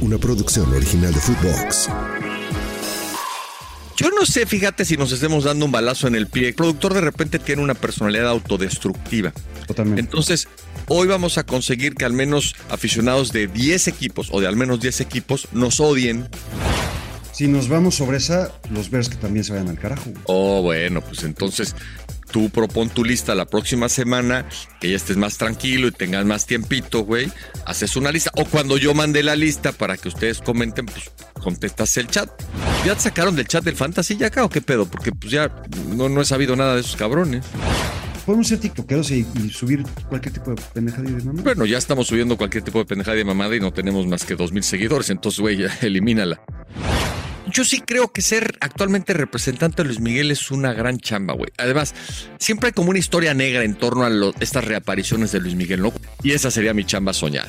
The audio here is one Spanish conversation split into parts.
una producción original de Footbox. Yo no sé, fíjate si nos estemos dando un balazo en el pie. El productor de repente tiene una personalidad autodestructiva. Totalmente. Entonces, hoy vamos a conseguir que al menos aficionados de 10 equipos o de al menos 10 equipos nos odien. Si nos vamos sobre esa, los Bears que también se vayan al carajo. Oh, bueno, pues entonces tú propon tu lista la próxima semana, que ya estés más tranquilo y tengas más tiempito, güey. Haces una lista. O cuando yo mande la lista para que ustedes comenten, pues contestas el chat. ¿Ya te sacaron del chat del Fantasy ya acá o qué pedo? Porque pues ya no, no he sabido nada de esos cabrones. Podemos ser tiktokeros y, y subir cualquier tipo de pendejada y de mamá. Bueno, ya estamos subiendo cualquier tipo de pendejada y de mamada y no tenemos más que dos mil seguidores, entonces, güey, elimínala. Yo sí creo que ser actualmente representante de Luis Miguel es una gran chamba, güey. Además, siempre hay como una historia negra en torno a lo- estas reapariciones de Luis Miguel, ¿no? Y esa sería mi chamba soñada.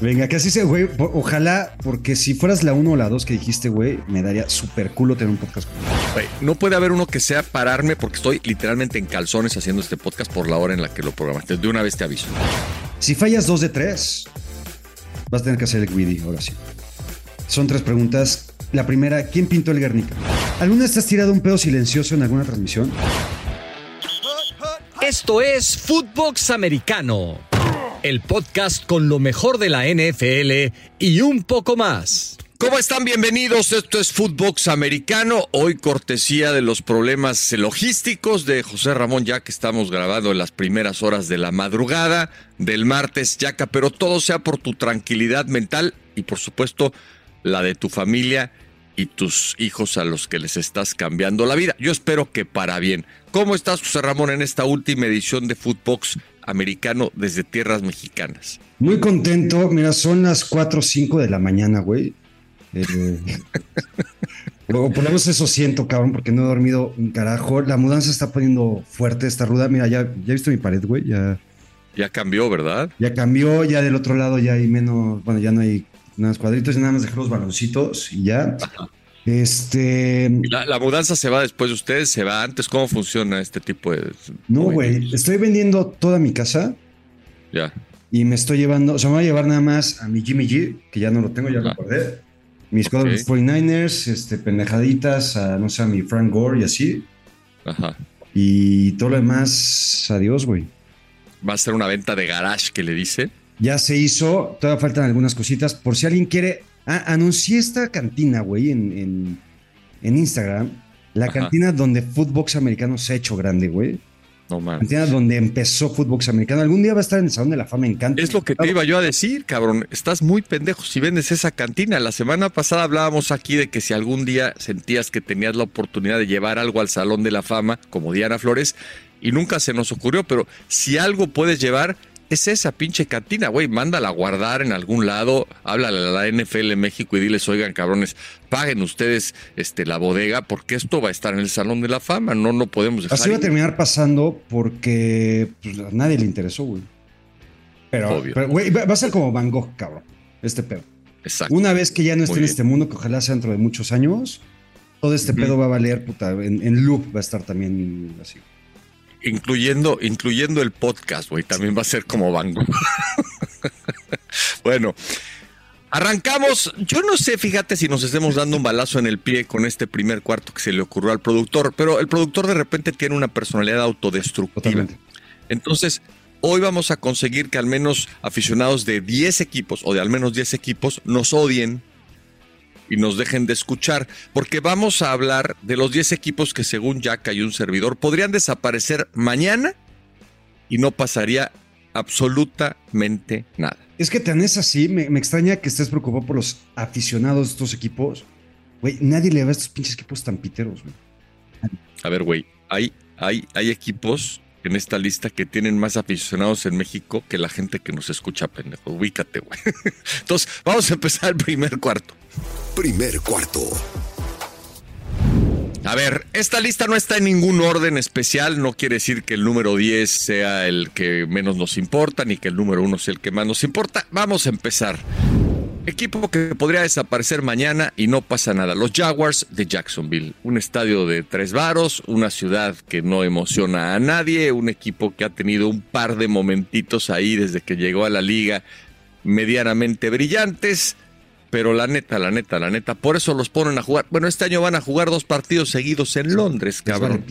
Venga, que así sea, güey. Ojalá, porque si fueras la 1 o la 2 que dijiste, güey, me daría súper culo tener un podcast. con- Güey, no puede haber uno que sea pararme porque estoy literalmente en calzones haciendo este podcast por la hora en la que lo programaste. De una vez te aviso. Si fallas dos de tres, vas a tener que hacer el Guidi, ahora sí. Son tres preguntas. La primera, ¿quién pintó el Guernica? ¿Alguna vez te has tirado un pedo silencioso en alguna transmisión? Esto es Footbox Americano, el podcast con lo mejor de la NFL y un poco más. ¿Cómo están? Bienvenidos. Esto es Footbox Americano. Hoy cortesía de los problemas logísticos de José Ramón, ya que estamos grabando en las primeras horas de la madrugada del martes, Yaca, pero todo sea por tu tranquilidad mental y por supuesto la de tu familia y tus hijos a los que les estás cambiando la vida. Yo espero que para bien. ¿Cómo estás, José Ramón, en esta última edición de Footbox Americano desde tierras mexicanas? Muy contento. Mira, son las 4 o 5 de la mañana, güey. Eh, o por lo menos eso siento, cabrón, porque no he dormido un carajo. La mudanza está poniendo fuerte, está ruda. Mira, ya, ya he visto mi pared, güey. Ya, Ya cambió, ¿verdad? ya cambió, ya del otro lado ya hay menos, bueno, ya no hay nada más cuadritos, ya nada más dejé los baloncitos y ya. Este, La, la mudanza se va después de ustedes, se va antes. ¿Cómo funciona este tipo de.? no, güey, estoy vendiendo toda mi casa Ya. y me estoy llevando, o sea, me voy a llevar nada más a mi Jimmy G, que ya no lo tengo, ya lo Ajá. guardé. Mis cuadros Ok. 49ers, este, pendejaditas, a, no sé, a mi Frank Gore y así. Ajá. Y todo lo demás, adiós, güey. Va a ser una venta de garage que le dice. Ya se hizo, todavía faltan algunas cositas. Por si alguien quiere. Ah, anuncié esta cantina, güey, en, en, en Instagram. La Ajá. cantina donde Footbox Americano se ha hecho grande, güey. No mames. Cantina donde empezó Footbox Americano. Algún día va a estar en el Salón de la Fama en Canto. Es lo que te iba yo a decir, cabrón. Estás muy pendejo si vendes esa cantina. La semana pasada hablábamos aquí de que si algún día sentías que tenías la oportunidad de llevar algo al Salón de la Fama, como Diana Flores, y nunca se nos ocurrió, pero si algo puedes llevar, es esa pinche cantina, güey. Mándala a guardar en algún lado, háblale a la NFL México y diles, oigan, cabrones, paguen ustedes este, la bodega, porque esto va a estar en el Salón de la Fama. No, no podemos dejar. Así va a terminar pasando porque pues, a nadie le interesó, güey. Pero, Obvio. pero, güey, va, a ser como Van Gogh, cabrón. Este pedo. Exacto. Una vez que ya no esté Muy en bien. este mundo, que ojalá sea dentro de muchos años, todo este pedo va a valer, puta. En, en loop va a estar también así. Incluyendo, incluyendo el podcast, güey, también va a ser como Van Gogh. bueno, arrancamos. Yo no sé, fíjate si nos estemos dando un balazo en el pie con este primer cuarto que se le ocurrió al productor, pero el productor de repente tiene una personalidad autodestructiva. Totalmente. Entonces, hoy vamos a conseguir que al menos aficionados de 10 equipos o de al menos 10 equipos nos odien y nos dejen de escuchar, porque vamos a hablar de los 10 equipos que según Jack y un servidor podrían desaparecer mañana y no pasaría absolutamente nada. Es que tan es así, me, me extraña que estés preocupado por los aficionados de estos equipos. Güey, nadie le va a estos pinches equipos tan piteros, güey. A ver, güey, hay, hay, hay equipos en esta lista que tienen más aficionados en México que la gente que nos escucha, pendejo. Ubícate, güey. Entonces, vamos a empezar el primer cuarto. Primer cuarto. A ver, esta lista no está en ningún orden especial, no quiere decir que el número 10 sea el que menos nos importa, ni que el número 1 sea el que más nos importa. Vamos a empezar. Equipo que podría desaparecer mañana y no pasa nada. Los Jaguars de Jacksonville. Un estadio de tres varos, una ciudad que no emociona a nadie, un equipo que ha tenido un par de momentitos ahí desde que llegó a la liga medianamente brillantes, pero la neta, la neta, la neta, por eso los ponen a jugar. Bueno, este año van a jugar dos partidos seguidos en Londres, cabrón.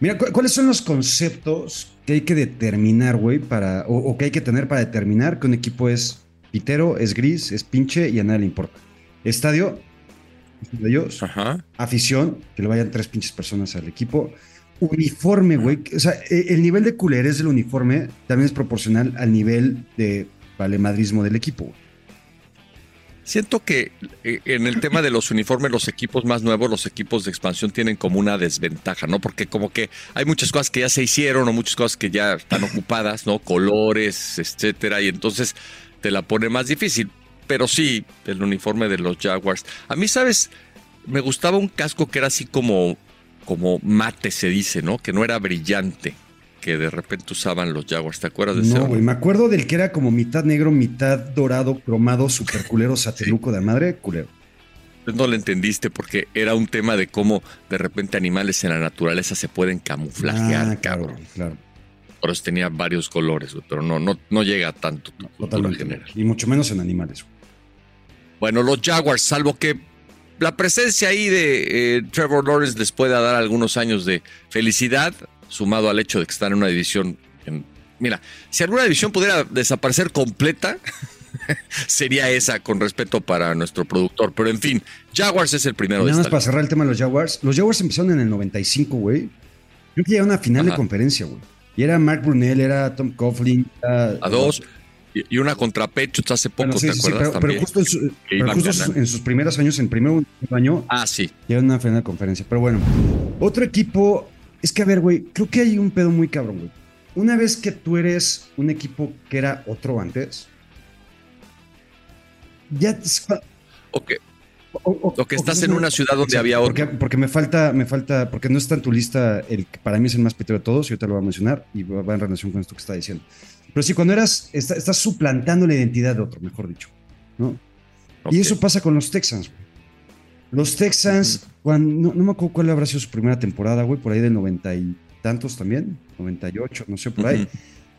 Mira, ¿cu- ¿cuáles son los conceptos que hay que determinar, güey, para, o, o que hay que tener para determinar que un equipo es pitero, es gris, es pinche y a nadie le importa? Estadio, de ellos, Ajá. afición, que le vayan tres pinches personas al equipo. Uniforme, güey. O sea, e- el nivel de culerés del uniforme también es proporcional al nivel de valemadrismo del equipo. güey. Siento que eh, en el tema de los uniformes, los equipos más nuevos, los equipos de expansión tienen como una desventaja, ¿no? Porque como que hay muchas cosas que ya se hicieron o muchas cosas que ya están ocupadas, ¿no? Colores, etcétera, y entonces te la pone más difícil. Pero sí, el uniforme de los Jaguars. A mí, ¿sabes? Me gustaba un casco que era así como, como mate, se dice, ¿no? Que no era brillante, que de repente usaban los Jaguars. ¿Te acuerdas de ese? No, güey. Me acuerdo del que era como mitad negro, mitad dorado, cromado, super culero, sateluco de madre, culero. Pues no lo entendiste porque era un tema de cómo de repente animales en la naturaleza se pueden camuflajear, Ah, claro, claro. Por eso tenía varios colores, güey, pero no, no, no llega a tanto tu cultura general. Y mucho menos en animales. Bueno, los Jaguars, salvo que la presencia ahí de eh, Trevor Lawrence les pueda dar algunos años de felicidad, sumado al hecho de que están en una división. en- mira, si alguna división pudiera desaparecer completa, sería esa, con respeto para nuestro productor. Pero en fin, Jaguars es el primero Nada más para cerrar el tema de los Jaguars. Los Jaguars empezaron en el 95, güey. Creo que llegaron a final de conferencia, güey. Y era Mark Brunel, era Tom Coughlin. era- A dos. Y una contra Patriots hace poco, Bueno, sí, ¿te sí, acuerdas pero, pero también? justo, en, su- pero justo en sus primeros años, en primer año, Ah, sí. llegaron a una final de conferencia. Pero bueno, otro equipo. Es que, a ver, güey, creo que hay un pedo muy cabrón, güey. Una vez que tú eres un equipo que era otro antes, ya. Ok. O- o- Lo que o estás en una ciudad donde había porque, otro. porque me falta, me falta, porque no está en tu lista el que para mí es el más pitero de todos, y ahorita lo voy a mencionar, y va en relación con esto que está diciendo. Pero sí, cuando eras, está- estás suplantando la identidad de otro, mejor dicho, ¿no? Y eso pasa con los Texans, güey. Los Texans, cuando, no, no me acuerdo cuál habrá sido su primera temporada, güey, por ahí del noventa y tantos también, 98, no sé, por ahí.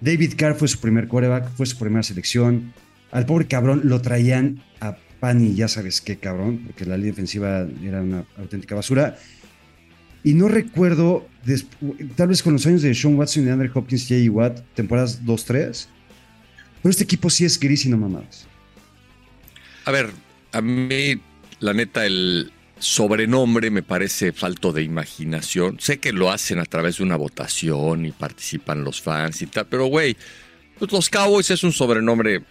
David Carr fue su primer quarterback, fue su primera selección. Al pobre cabrón lo traían a pan y ya sabes qué cabrón, porque la línea defensiva era una auténtica basura. Y no recuerdo, tal vez con los años de Sean Watson y Andrew Hopkins, J.E. Watt, temporadas 2-3. Pero este equipo sí es gris y no mamadas. A ver, a mí, la neta, el sobrenombre me parece falto de imaginación. Sé que lo hacen a través de una votación y participan los fans y tal, pero güey, pues los Cowboys es un sobrenombre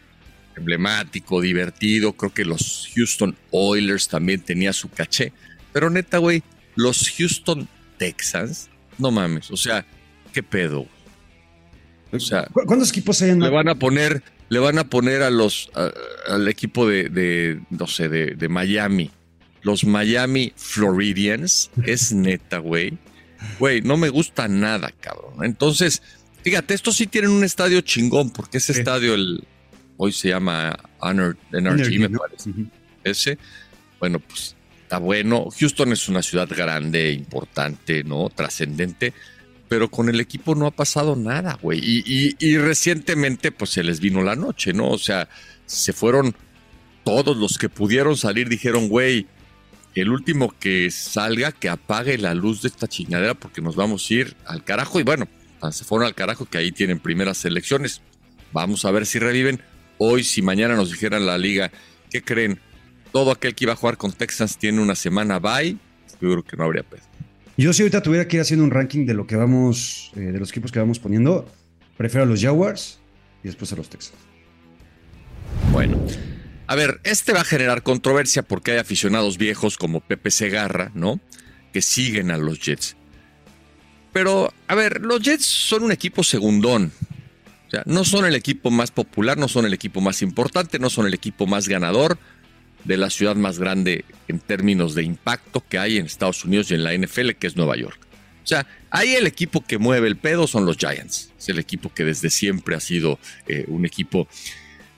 emblemático, divertido. Creo que los Houston Oilers también tenía su caché. Pero neta, güey, los Houston Texans, no mames, o sea, ¿qué pedo? O sea, ¿Cu- ¿Cuántos equipos hay en le van a poner, le van a poner a los a- al equipo de, de, no sé, de, de Miami. Los Miami Floridians. Es neta, güey. Güey, no me gusta nada, cabrón. Entonces, fíjate, estos sí tienen un estadio chingón, porque ese Sí. estadio el, hoy se llama Honor NRG, Energy, me ¿no? parece. Ese, bueno, pues está bueno. Houston es una ciudad grande, importante, ¿no? Trascendente. Pero con el equipo no ha pasado nada, güey. Y, y- y recientemente, pues se les vino la noche, ¿no? O sea, se fueron todos los que pudieron salir, dijeron, güey, el último que salga, que apague la luz de esta chingadera porque nos vamos a ir al carajo. Y bueno, se fueron al carajo que ahí tienen primeras elecciones. Vamos a ver si reviven. Hoy, si mañana nos dijeran la liga, ¿qué creen? Todo aquel que iba a jugar con Texans tiene una semana bye. Yo creo que no habría pedo. Yo si ahorita tuviera que ir haciendo un ranking de lo que vamos, eh, de los equipos que vamos poniendo, prefiero a los Jaguars y después a los Texans. Bueno, a ver, este va a generar controversia porque hay aficionados viejos como Pepe Segarra, ¿no? Que siguen a los Jets. Pero, a ver, los Jets son un equipo segundón. O sea, no son el equipo más popular, no son el equipo más importante, no son el equipo más ganador de la ciudad más grande en términos de impacto que hay en Estados Unidos y en la NFL, que es Nueva York. O sea, ahí el equipo que mueve el pedo son los Giants. Es el equipo que desde siempre ha sido eh, un equipo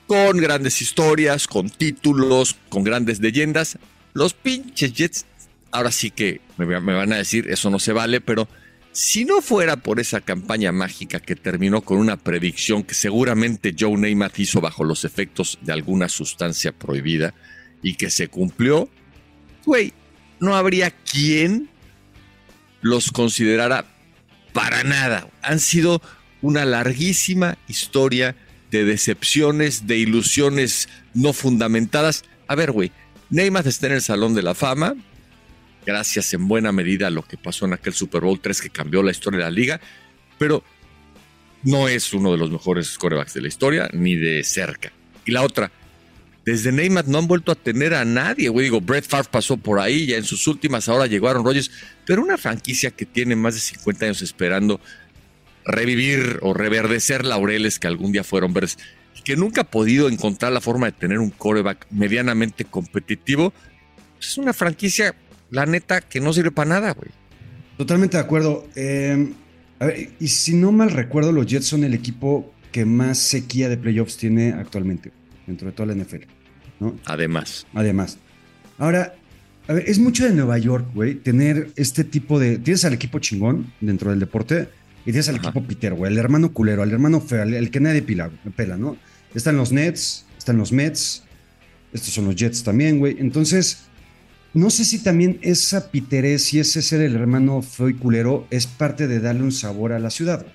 con grandes historias, con títulos, con grandes leyendas. Los pinches Jets, ahora sí que me, me van a decir, eso no se vale, pero si no fuera por esa campaña mágica que terminó con una predicción que seguramente Joe Namath hizo bajo los efectos de alguna sustancia prohibida, y que se cumplió, güey, no habría quien los considerara para nada. Han sido una larguísima historia de decepciones, de ilusiones no fundamentadas. A ver, güey, Neymar está en el Salón de la Fama, gracias en buena medida a lo que pasó en aquel Super Bowl 3 que cambió la historia de la liga, pero no es uno de los mejores corebacks de la historia, ni de cerca. Y la otra, desde Neymar no han vuelto a tener a nadie, güey. Digo, Brett Favre pasó por ahí, ya en sus últimas ahora llegaron Rodgers, pero una franquicia que tiene más de 50 años esperando revivir o reverdecer laureles que algún día fueron verdes, que nunca ha podido encontrar la forma de tener un coreback medianamente competitivo, pues es una franquicia, la neta, que no sirve para nada, güey. Totalmente de acuerdo. Eh, a ver, y si no mal recuerdo, los Jets son el equipo que más sequía de playoffs tiene actualmente dentro de toda la NFL. ¿no? Además. Además. Ahora, a ver, es mucho de Nueva York, güey, tener este tipo de. Tienes al equipo chingón dentro del deporte y tienes al Ajá. equipo Peter, güey, el hermano culero, al hermano feo, el, el que nadie pila, pela, ¿no? Están los Nets, están los Mets, estos son los Jets también, güey. Entonces, no sé si también esa piterez y ese ser el hermano feo culero es parte de darle un sabor a la ciudad.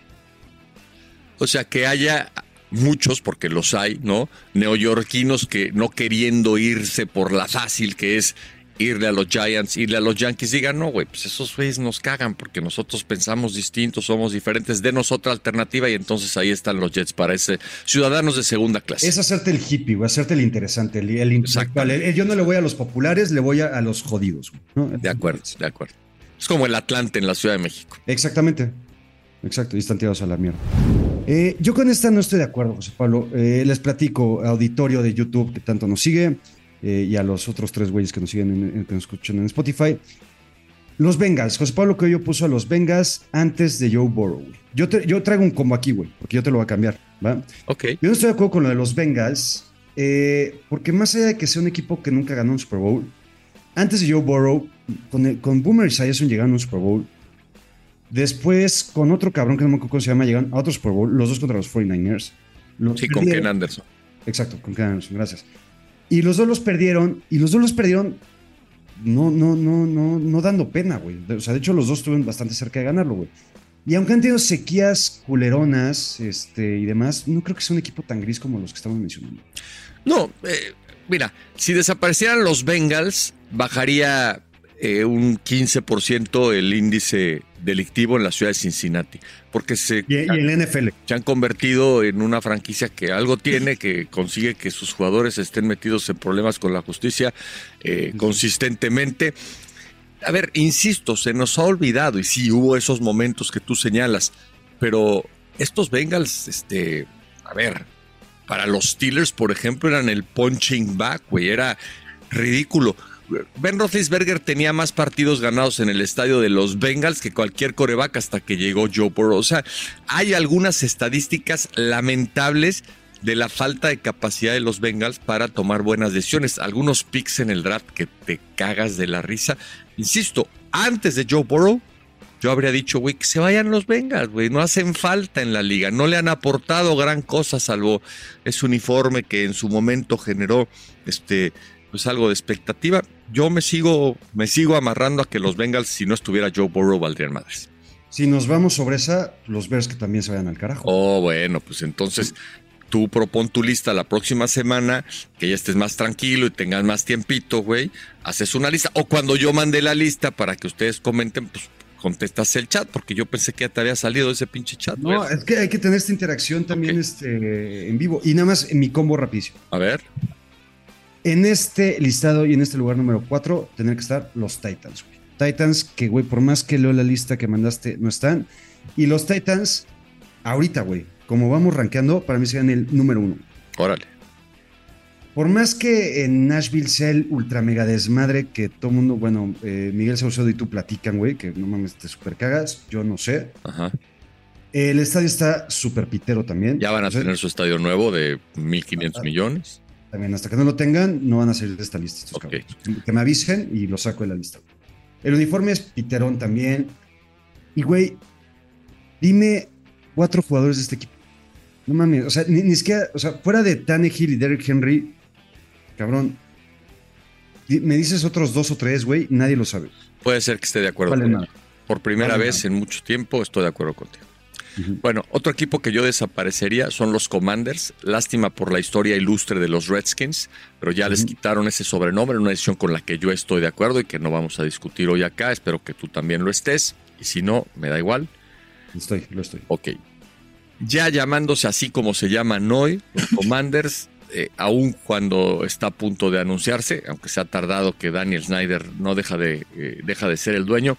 O sea, que haya muchos, porque los hay, ¿no? Neoyorquinos que no queriendo irse por la fácil que es irle a los Giants, irle a los Yankees, digan, no, güey, pues esos güeyes nos cagan porque nosotros pensamos distintos, somos diferentes, denos otra alternativa y entonces ahí están los Jets para ese ciudadanos de segunda clase. Es hacerte el hippie, güey, hacerte el interesante, el, el intelectual. El- el yo no le voy a los populares, le voy a, a los jodidos. güey, ¿no? De acuerdo, de acuerdo. Es como el Atlante en la Ciudad de México. Exactamente. Exacto, y están tirados a la mierda. Eh, yo con esta no estoy de acuerdo, José Pablo. Eh, les platico, auditorio de YouTube que tanto nos sigue eh, y a los otros tres güeyes que nos siguen, en, en- que nos escuchan en Spotify. Los Bengals. José Pablo que yo puso a los Bengals antes de Joe Burrow. Yo, te- yo traigo un combo aquí, güey, porque yo te lo voy a cambiar, ¿va? Ok. Yo no estoy de acuerdo con lo de los Bengals, eh, porque más allá de que sea un equipo que nunca ganó un Super Bowl, antes de Joe Burrow, con, el- con Boomer y Esiason llegaron a un Super Bowl. Después, con otro cabrón que no me acuerdo cómo se llama, llegaron a otro Super Bowl, los dos contra los 49ers. Los Sí, con. Ken Anderson. Exacto, con Ken Anderson, gracias. Y los dos los perdieron, y los dos los perdieron no, no, no, no, no dando pena, güey. O sea, de hecho, los dos estuvieron bastante cerca de ganarlo, güey. Y aunque han tenido sequías culeronas este, y demás, no creo que sea un equipo tan gris como los que estamos mencionando. No, eh, mira, si desaparecieran los Bengals, bajaría eh, un 15% el índice delictivo en la ciudad de Cincinnati, porque se, Y, y en la NFL. se han convertido en una franquicia que algo tiene, que consigue que sus jugadores estén metidos en problemas con la justicia eh, consistentemente. A ver, insisto, se nos ha olvidado, y sí hubo esos momentos que tú señalas, pero estos Bengals, este, a ver, para los Steelers, por ejemplo, eran el punching back, güey, era ridículo. Ben Roethlisberger tenía más partidos ganados en el estadio de los Bengals que cualquier coreback hasta que llegó Joe Burrow. O sea, hay algunas estadísticas lamentables de la falta de capacidad de los Bengals para tomar buenas decisiones. Algunos picks en el draft que te cagas de la risa. Insisto, antes de Joe Burrow, yo habría dicho, güey, que se vayan los Bengals, güey. No hacen falta en la liga. No le han aportado gran cosa, salvo ese uniforme que en su momento generó este, pues algo de expectativa. Yo me sigo, me sigo amarrando a que los Bengals, si no estuviera Joe Burrow, valdrían madres. Si nos vamos sobre esa, los Bears que también se vayan al carajo. Oh, bueno, pues entonces tú propon tu lista la próxima semana, que ya estés más tranquilo y tengas más tiempito, güey. Haces una lista. O cuando yo mande la lista para que ustedes comenten, pues contestas el chat, porque yo pensé que ya te había salido ese pinche chat. No, es que hay que tener esta interacción también este, en vivo. Y nada más en mi combo rapidísimo. A ver. En este listado y en este lugar número 4, tener que estar los Titans, güey. Titans, que, güey, por más que leo la lista que mandaste, no están. Y los Titans, ahorita, güey, como vamos rankeando, para mí serían el número uno. Órale. Por más que en Nashville sea el ultra mega desmadre que todo mundo, bueno, eh, Miguel Saucedo y tú platican, güey, que no mames, te super cagas, yo no sé. Ajá. El estadio está súper pitero también. Ya van a O sea, tener su estadio nuevo de 1.500 millones. También, hasta que no lo tengan, no van a salir de esta lista estos cabrones. Que me avisen y lo saco de la lista. El uniforme es piterón también. Y, güey, dime cuatro jugadores de este equipo. No mames, o sea, ni, ni siquiera, o sea, fuera de Tannehill y Derrick Henry, cabrón, me dices otros dos o tres, güey, nadie lo sabe. Puede ser que esté de acuerdo Vale contigo. nada. Por primera Vale vez nada. en mucho tiempo estoy de acuerdo contigo. Bueno, otro equipo que yo desaparecería son los Commanders. Lástima por la historia ilustre de los Redskins, pero ya les quitaron ese sobrenombre, una decisión con la que yo estoy de acuerdo y que no vamos a discutir hoy acá. Espero que tú también lo estés. Y si no, me da igual. Estoy, lo estoy. Ok. Ya llamándose así como se llaman hoy, los Commanders, eh, aun cuando está a punto de anunciarse, aunque se ha tardado que Daniel Snyder no deja de, eh, deja de ser el dueño,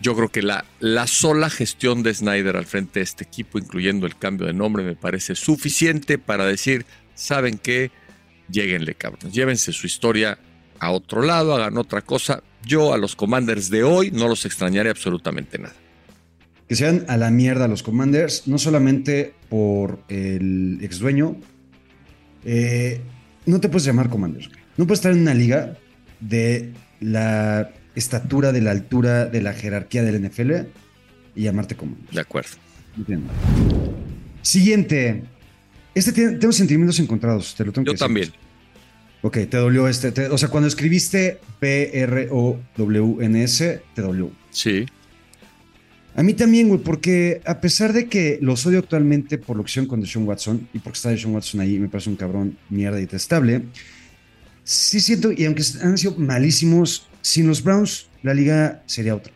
yo creo que la, la sola gestión de Snyder al frente de este equipo, incluyendo el cambio de nombre, me parece suficiente para decir, ¿saben qué? Lléguenle, cabrones, llévense su historia a otro lado, hagan otra cosa. Yo a los Commanders de hoy no los extrañaré absolutamente nada. Que sean a la mierda los Commanders, no solamente por el ex dueño. eh, no te puedes llamar Commanders. güey. No puedes estar en una liga de la estatura, de la altura, de la jerarquía del NFL y llamarte Commanders. De acuerdo. Entiendo. Siguiente. Este tiene, tengo sentimientos encontrados, te lo tengo Yo que decir. también. Ok, te dolió este. te- o sea, cuando escribiste P-R-O-W-N-S, te dolió. Sí. A mí también, güey, porque a pesar de que los odio actualmente por lo que hicieron con Deshaun Watson y porque está Deshaun Watson ahí, me parece un cabrón mierda y detestable. Sí siento, y aunque han sido malísimos, sin los Browns, la liga sería otra.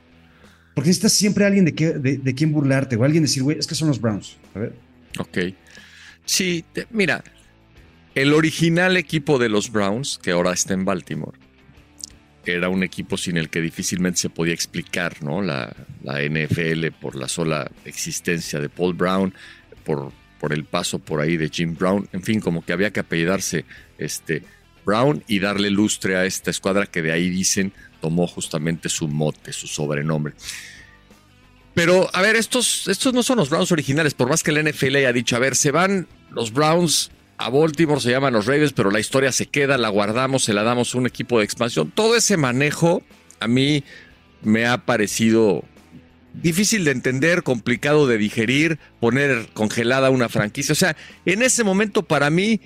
Porque necesitas siempre alguien de, que, de, de burlarte o alguien decir, güey, es que son los Browns. A ver. Ok. Sí, mira, el original equipo de los Browns, que ahora está en Baltimore, era un equipo sin el que difícilmente se podía explicar, ¿no? La, la NFL por la sola existencia de Paul Brown, por, por el paso por ahí de Jim Brown, en fin, como que había que apellidarse este Brown y darle lustre a esta escuadra que de ahí dicen tomó justamente su mote, su sobrenombre. Pero, a ver, estos, estos no son los Browns originales, por más que la NFL haya dicho, a ver, se van los Browns a Baltimore, se llaman los Ravens, pero la historia se queda, la guardamos, se la damos a un equipo de expansión. Todo ese manejo a mí me ha parecido difícil de entender, complicado de digerir, poner congelada una franquicia. O sea, en ese momento para mí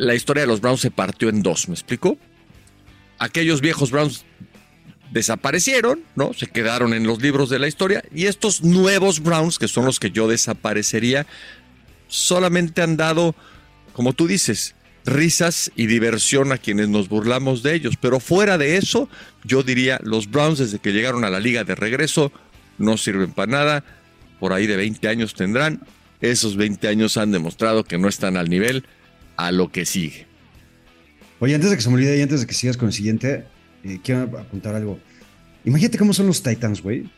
la historia de los Browns se partió en dos, ¿me explico? Aquellos viejos Browns desaparecieron, ¿no? Se quedaron en los libros de la historia y estos nuevos Browns, que son los que yo desaparecería, solamente han dado, como tú dices, risas y diversión a quienes nos burlamos de ellos, pero fuera de eso, yo diría, los Browns desde que llegaron a la liga de regreso no sirven para nada, por ahí de 20 años tendrán, esos 20 años han demostrado que no están al nivel a lo que sigue. Oye, antes de que se me olvide y antes de que sigas con el siguiente, eh, quiero apuntar algo. Imagínate cómo son los Titans, güey.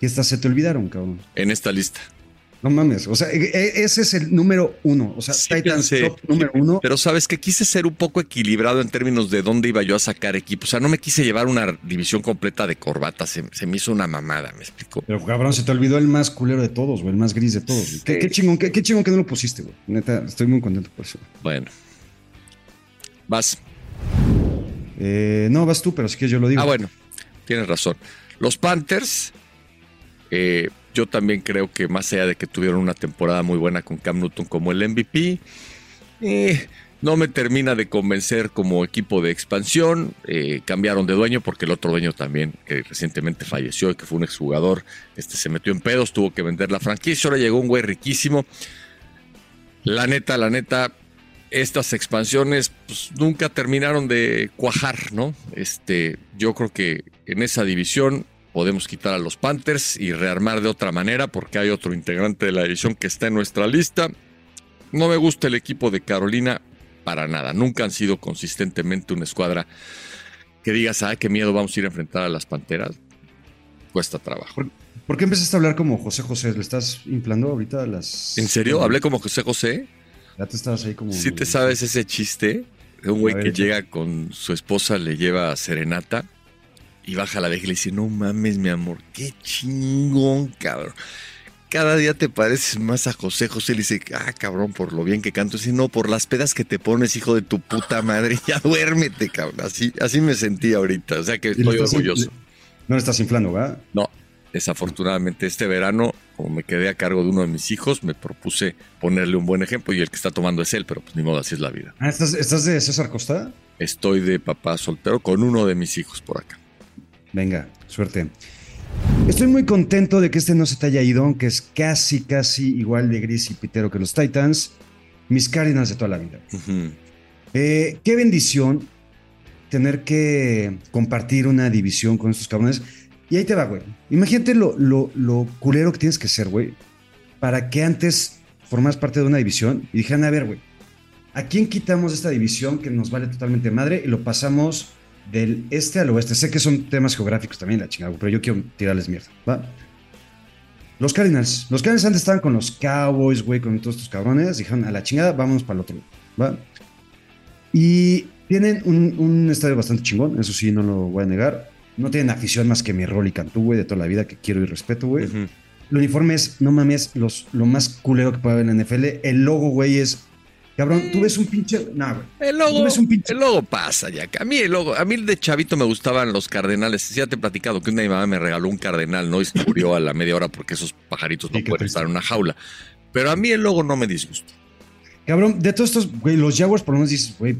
Y hasta se te olvidaron, cabrón. En esta lista. No mames. O sea, e- e- ese es el número uno. O sea, Sí Titans top número uno. Pero sabes que quise ser un poco equilibrado en términos de dónde iba yo a sacar equipo. O sea, no me quise llevar una división completa de corbatas. Se, se me hizo una mamada, me explico. Pero cabrón, se te olvidó el más culero de todos, güey. El más gris de todos. ¿Qué, qué chingón, qué, qué chingón que no lo pusiste, güey. Neta, estoy muy contento por eso. Bueno. Vas. Eh, no, vas tú, pero si quieres yo lo digo. Ah, bueno, tienes razón. Los Panthers, eh, yo también creo que más allá de que tuvieron una temporada muy buena con Cam Newton como el MVP, eh, no me termina de convencer como equipo de expansión. Eh, cambiaron de dueño porque el otro dueño también, que recientemente falleció y que fue un exjugador, este, se metió en pedos, tuvo que vender la franquicia. Ahora llegó un güey riquísimo. La neta, la neta, estas expansiones pues, nunca terminaron de cuajar, ¿no? Este, yo creo que en esa división podemos quitar a los Panthers y rearmar de otra manera porque hay otro integrante de la división que está en nuestra lista. No me gusta el equipo de Carolina para nada. Nunca han sido consistentemente una escuadra que digas, ay, qué miedo vamos a ir a enfrentar a las Panteras. Cuesta trabajo. ¿Por qué empezaste a hablar como José José? ¿Le estás inflando ahorita las. ¿En serio? ¿Hablé como José José? Ya te estabas ahí como. ¿Sí te sabes ese chiste? De un güey que llega con su esposa, le lleva serenata y baja la vieja y le dice, no mames, mi amor, qué chingón, cabrón. Cada día te pareces más a José. José le dice, ah, cabrón, por lo bien que canto. Dice, no, por las pedas que te pones, hijo de tu puta madre. Ya duérmete, cabrón. Así, así me sentí ahorita. O sea que Y estoy orgulloso. No le estás inflando, ¿verdad? No, desafortunadamente este verano, como me quedé a cargo de uno de mis hijos, me propuse ponerle un buen ejemplo y el que está tomando es él, pero pues ni modo, así es la vida. Ah, ¿estás, estás de César Costa? estoy de papá soltero con uno de mis hijos por acá. Venga, suerte. Estoy muy contento de que este no se te haya ido, aunque es casi, casi igual de gris y pitero que los Titans. Mis Cardinals de toda la vida. Eh, qué bendición tener que compartir una división con estos cabrones. Y ahí te va, güey. Imagínate lo, lo, lo culero que tienes que ser, güey, para que antes formas parte de una división y dijeran, a ver, güey, ¿a quién quitamos esta división que nos vale totalmente madre y lo pasamos del este al oeste? Sé que son temas geográficos también, la chingada, pero yo quiero tirarles mierda, ¿va? Los Cardinals. Los Cardinals antes estaban con los Cowboys, güey, con todos estos cabrones. Dijeron, a la chingada, vámonos para el otro, ¿va? Y tienen un, un estadio bastante chingón, eso sí, no lo voy a negar. No tienen afición más que mi rol y Cantú, güey, de toda la vida que quiero y respeto, güey. Ujú. El uniforme es, no mames, los, lo más culero que puede haber en la NFL. El logo, güey, es. Cabrón, tú ves un pinche. No, güey. El Tú logo, ves un pinche. el logo pasa ya. A mí el logo, a mí de chavito me gustaban los cardenales. Ya te he platicado que una de mi mamá me regaló un cardenal, ¿no? Y se murió a la media hora porque esos pajaritos no Sí, pueden estar en una jaula. Pero a mí el logo no me disgusta. Cabrón, de todos estos, güey, los Jaguars por lo menos dices, güey,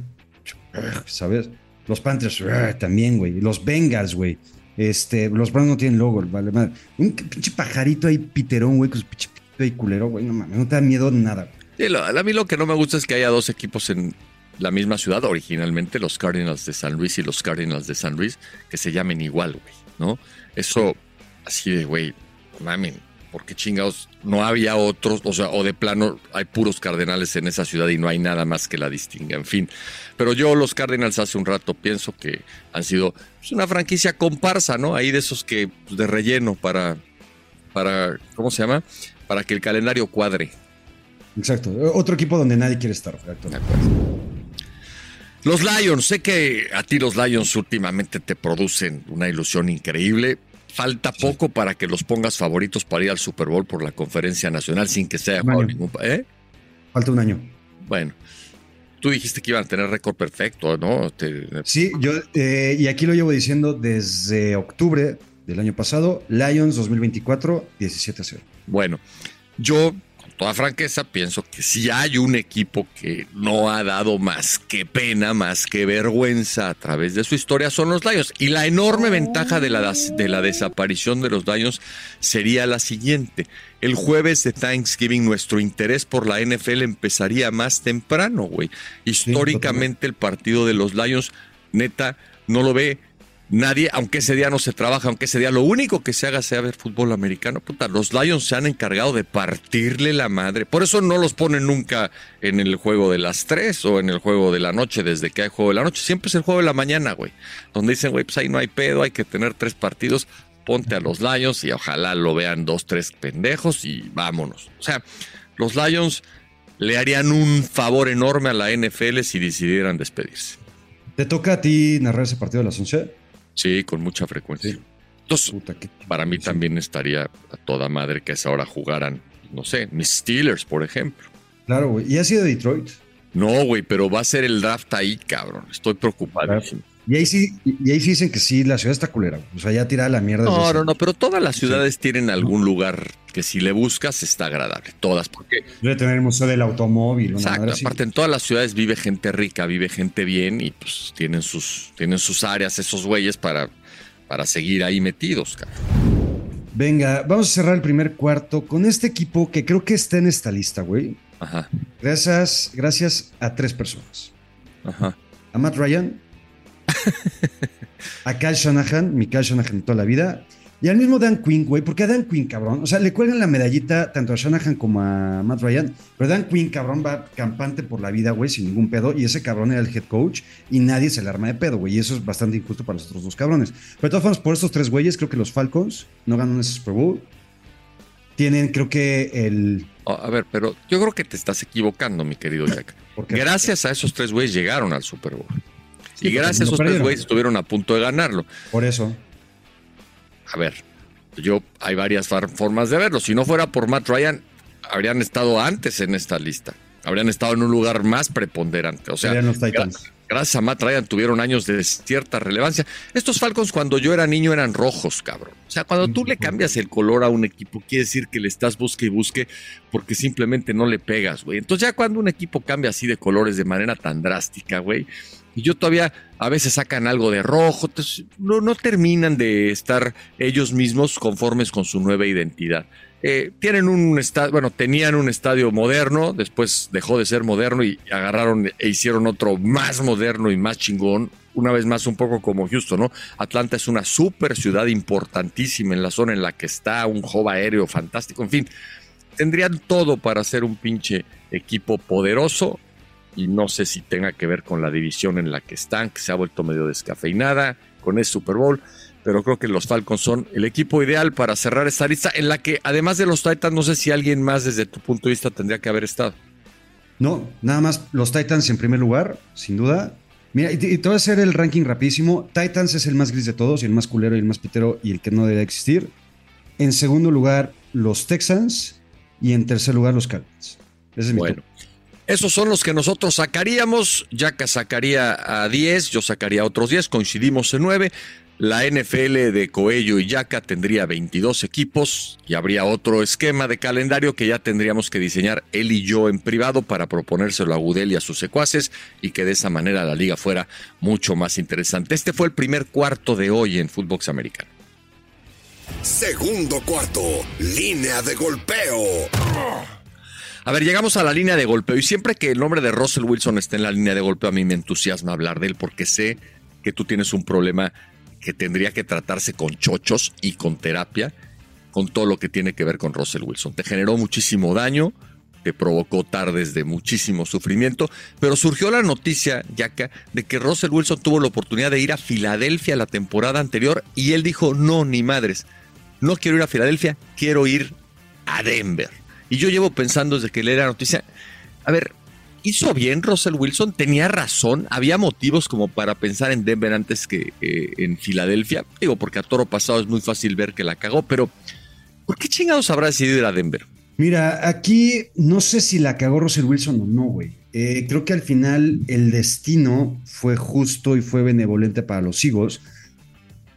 ¿sabes? Los Panthers ugh, también, güey. Los Bengals, güey. Este, los Browns no tienen logo, vale madre. Un pinche pajarito ahí piterón, güey, con su pinche pito ahí culero, güey. No mames, no te da miedo nada. güey. Sí, lo- a mí lo que no me gusta es que haya dos equipos en la misma ciudad, originalmente los Cardinals de San Luis y los Cardinals de San Luis, que se llamen igual, güey, ¿no? Eso, así de, güey, mamen, ¿por qué chingados no había otros? O sea, o de plano hay puros Cardenales en esa ciudad y no hay nada más que la distinga, en fin. Pero yo los Cardinals hace un rato pienso que han sido pues, una franquicia comparsa, ¿no? Ahí de esos que, pues, de relleno para, para, ¿cómo se llama? Para que el calendario cuadre. Exacto. Otro equipo donde nadie quiere estar. De acuerdo. Los Lions, sé que a ti los Lions últimamente te producen una ilusión increíble. Falta poco para que los pongas favoritos para ir al Super Bowl por la conferencia nacional sin que se haya Un jugado ningún. ¿Eh? Falta un año. Bueno, tú dijiste que iban a tener récord perfecto, ¿no? Te- Sí, yo, eh, y aquí lo llevo diciendo desde octubre del año pasado, Lions 2024, 17 a 0. Bueno, yo, toda franqueza, pienso que si hay un equipo que no ha dado más que pena, más que vergüenza a través de su historia, son los Lions. Y la enorme ventaja de la, de la desaparición de los Lions sería la siguiente. El jueves de Thanksgiving nuestro interés por la NFL empezaría más temprano, güey. Históricamente el partido de los Lions, neta, no lo ve nadie, aunque ese día no se trabaja, aunque ese día lo único que se haga sea ver fútbol americano, puta, los Lions se han encargado de partirle la madre. Por eso no los ponen nunca en el juego de las tres o en el juego de la noche, desde que hay juego de la noche. Siempre es el juego de la mañana, güey. Donde dicen, güey, pues ahí no hay pedo, hay que tener tres partidos. Ponte a los Lions y ojalá lo vean dos, tres pendejos y vámonos. O sea, los Lions le harían un favor enorme a la NFL si decidieran despedirse. ¿Te toca a ti narrar ese partido de las 11? Sí, con mucha frecuencia. Sí. Entonces, Puta, para mí sí. también estaría a toda madre que a esa hora jugaran, no sé, mis Steelers, por ejemplo. Claro, güey. ¿Y ha sido Detroit? No, güey, pero va a ser el draft ahí, cabrón. Estoy preocupadísimo. Y ahí sí, y ahí sí dicen que sí, la ciudad está culera. O sea, ya tirada la mierda. No, no, no, pero todas las ciudades tienen algún lugar que si le buscas está agradable. Todas, porque Debe tener el Museo del Automóvil. Una Exacto, así. aparte en todas las ciudades vive gente rica, vive gente bien y pues tienen sus, tienen sus áreas, esos güeyes para, para seguir ahí metidos, cabrón. Venga, vamos a cerrar el primer cuarto con este equipo que creo que está en esta lista, güey. Ajá, Gracias, gracias a tres personas. ajá. A Matt Ryan, a Kyle Shanahan, mi Kyle Shanahan de toda la vida, y al mismo Dan Quinn, güey, porque a Dan Quinn, cabrón, o sea, le cuelgan la medallita tanto a Shanahan como a Matt Ryan, pero Dan Quinn, cabrón, va campante por la vida, güey, sin ningún pedo, y ese cabrón era el head coach, y nadie se le arma de pedo, güey, y eso es bastante injusto para los otros dos cabrones. Pero de todas formas, por estos tres güeyes, creo que los Falcons no ganan ese Super Bowl. Tienen, creo que el... Oh, a ver, pero yo creo que te estás equivocando, mi querido Jack. Gracias a esos tres güeyes llegaron al Super Bowl. Sí, y gracias a esos tres güeyes estuvieron a punto de ganarlo. Por eso. A ver, yo hay varias formas de verlo. Si no fuera por Matt Ryan, habrían estado antes en esta lista. Habrían estado en un lugar más preponderante. O sea, Serían los gra- Titans. gracias a Matt Ryan tuvieron años de cierta relevancia. Estos Falcons cuando yo era niño eran rojos, cabrón. O sea, cuando tú le cambias el color a un equipo, quiere decir que le estás busque y busque porque simplemente no le pegas, güey. Entonces ya cuando un equipo cambia así de colores de manera tan drástica, güey, y yo todavía a veces sacan algo de rojo, entonces no, no terminan de estar ellos mismos conformes con su nueva identidad. Eh, tienen un estadio, bueno, tenían un estadio moderno, después dejó de ser moderno y agarraron e hicieron otro más moderno y más chingón, una vez más un poco como Houston, ¿no? Atlanta es una super ciudad importantísima en la zona en la que está, un hub aéreo fantástico, en fin, tendrían todo para ser un pinche equipo poderoso y no sé si tenga que ver con la división en la que están, que se ha vuelto medio descafeinada con el Super Bowl pero creo que los Falcons son el equipo ideal para cerrar esta lista en la que además de los Titans no sé si alguien más desde tu punto de vista tendría que haber estado. No, nada más los Titans en primer lugar, sin duda. Mira, y te, voy a hacer el ranking rapidísimo. Titans es el más gris de todos, y el más culero y el más pitero y el que no debe existir. En segundo lugar, los Texans. Y en tercer lugar, los Cardinals. Ese es mi bueno. Esos son los que nosotros sacaríamos. Yaka sacaría a 10, yo sacaría otros 10, coincidimos en 9. La NFL de Coello y Yaca tendría 22 equipos y habría otro esquema de calendario que ya tendríamos que diseñar él y yo en privado para proponérselo a Gudel y a sus secuaces y que de esa manera la liga fuera mucho más interesante. Este fue el primer cuarto de hoy en Footbox Americano. Segundo cuarto, línea de golpeo. A ver, llegamos a la línea de golpeo y siempre que el nombre de Russell Wilson esté en la línea de golpeo a mí me entusiasma hablar de él porque sé que tú tienes un problema que tendría que tratarse con chochos y con terapia, con todo lo que tiene que ver con Russell Wilson. Te generó muchísimo daño, te provocó tardes de muchísimo sufrimiento, pero surgió la noticia, Yaka, de que Russell Wilson tuvo la oportunidad de ir a Filadelfia la temporada anterior y él dijo, no, ni madres, no quiero ir a Filadelfia, quiero ir a Denver. Y yo llevo pensando desde que leí la noticia, a ver, hizo bien Russell Wilson, tenía razón, había motivos como para pensar en Denver antes que en Filadelfia. Digo, porque a toro pasado es muy fácil ver que la cagó, pero ¿por qué chingados habrá decidido ir a Denver? Mira, aquí no sé si la cagó Russell Wilson o no, güey. Eh, creo que al final el destino fue justo y fue benevolente para los Eagles.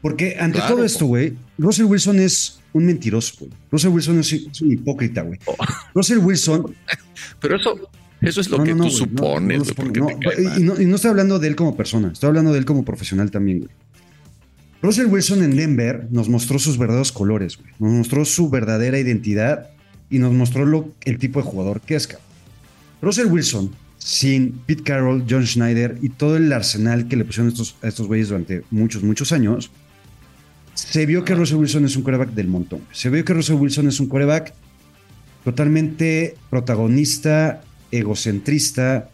Porque ante todo esto, güey, Russell Wilson es un mentiroso, güey. Russell Wilson es, un hipócrita, güey. Oh. Russell Wilson. Pero eso, eso es lo que tú supones. y, no, estoy hablando de él como persona, estoy hablando de él como profesional también, güey. Russell Wilson en Denver nos mostró sus verdaderos colores, güey. Nos mostró su verdadera identidad y nos mostró lo, el tipo de jugador que es, cabrón. Russell Wilson, sin Pete Carroll, John Schneider y todo el arsenal que le pusieron a estos, estos güeyes durante muchos, muchos años, se vio que Russell Wilson es un coreback del montón. Se vio que Russell Wilson es un coreback totalmente protagonista, egocentrista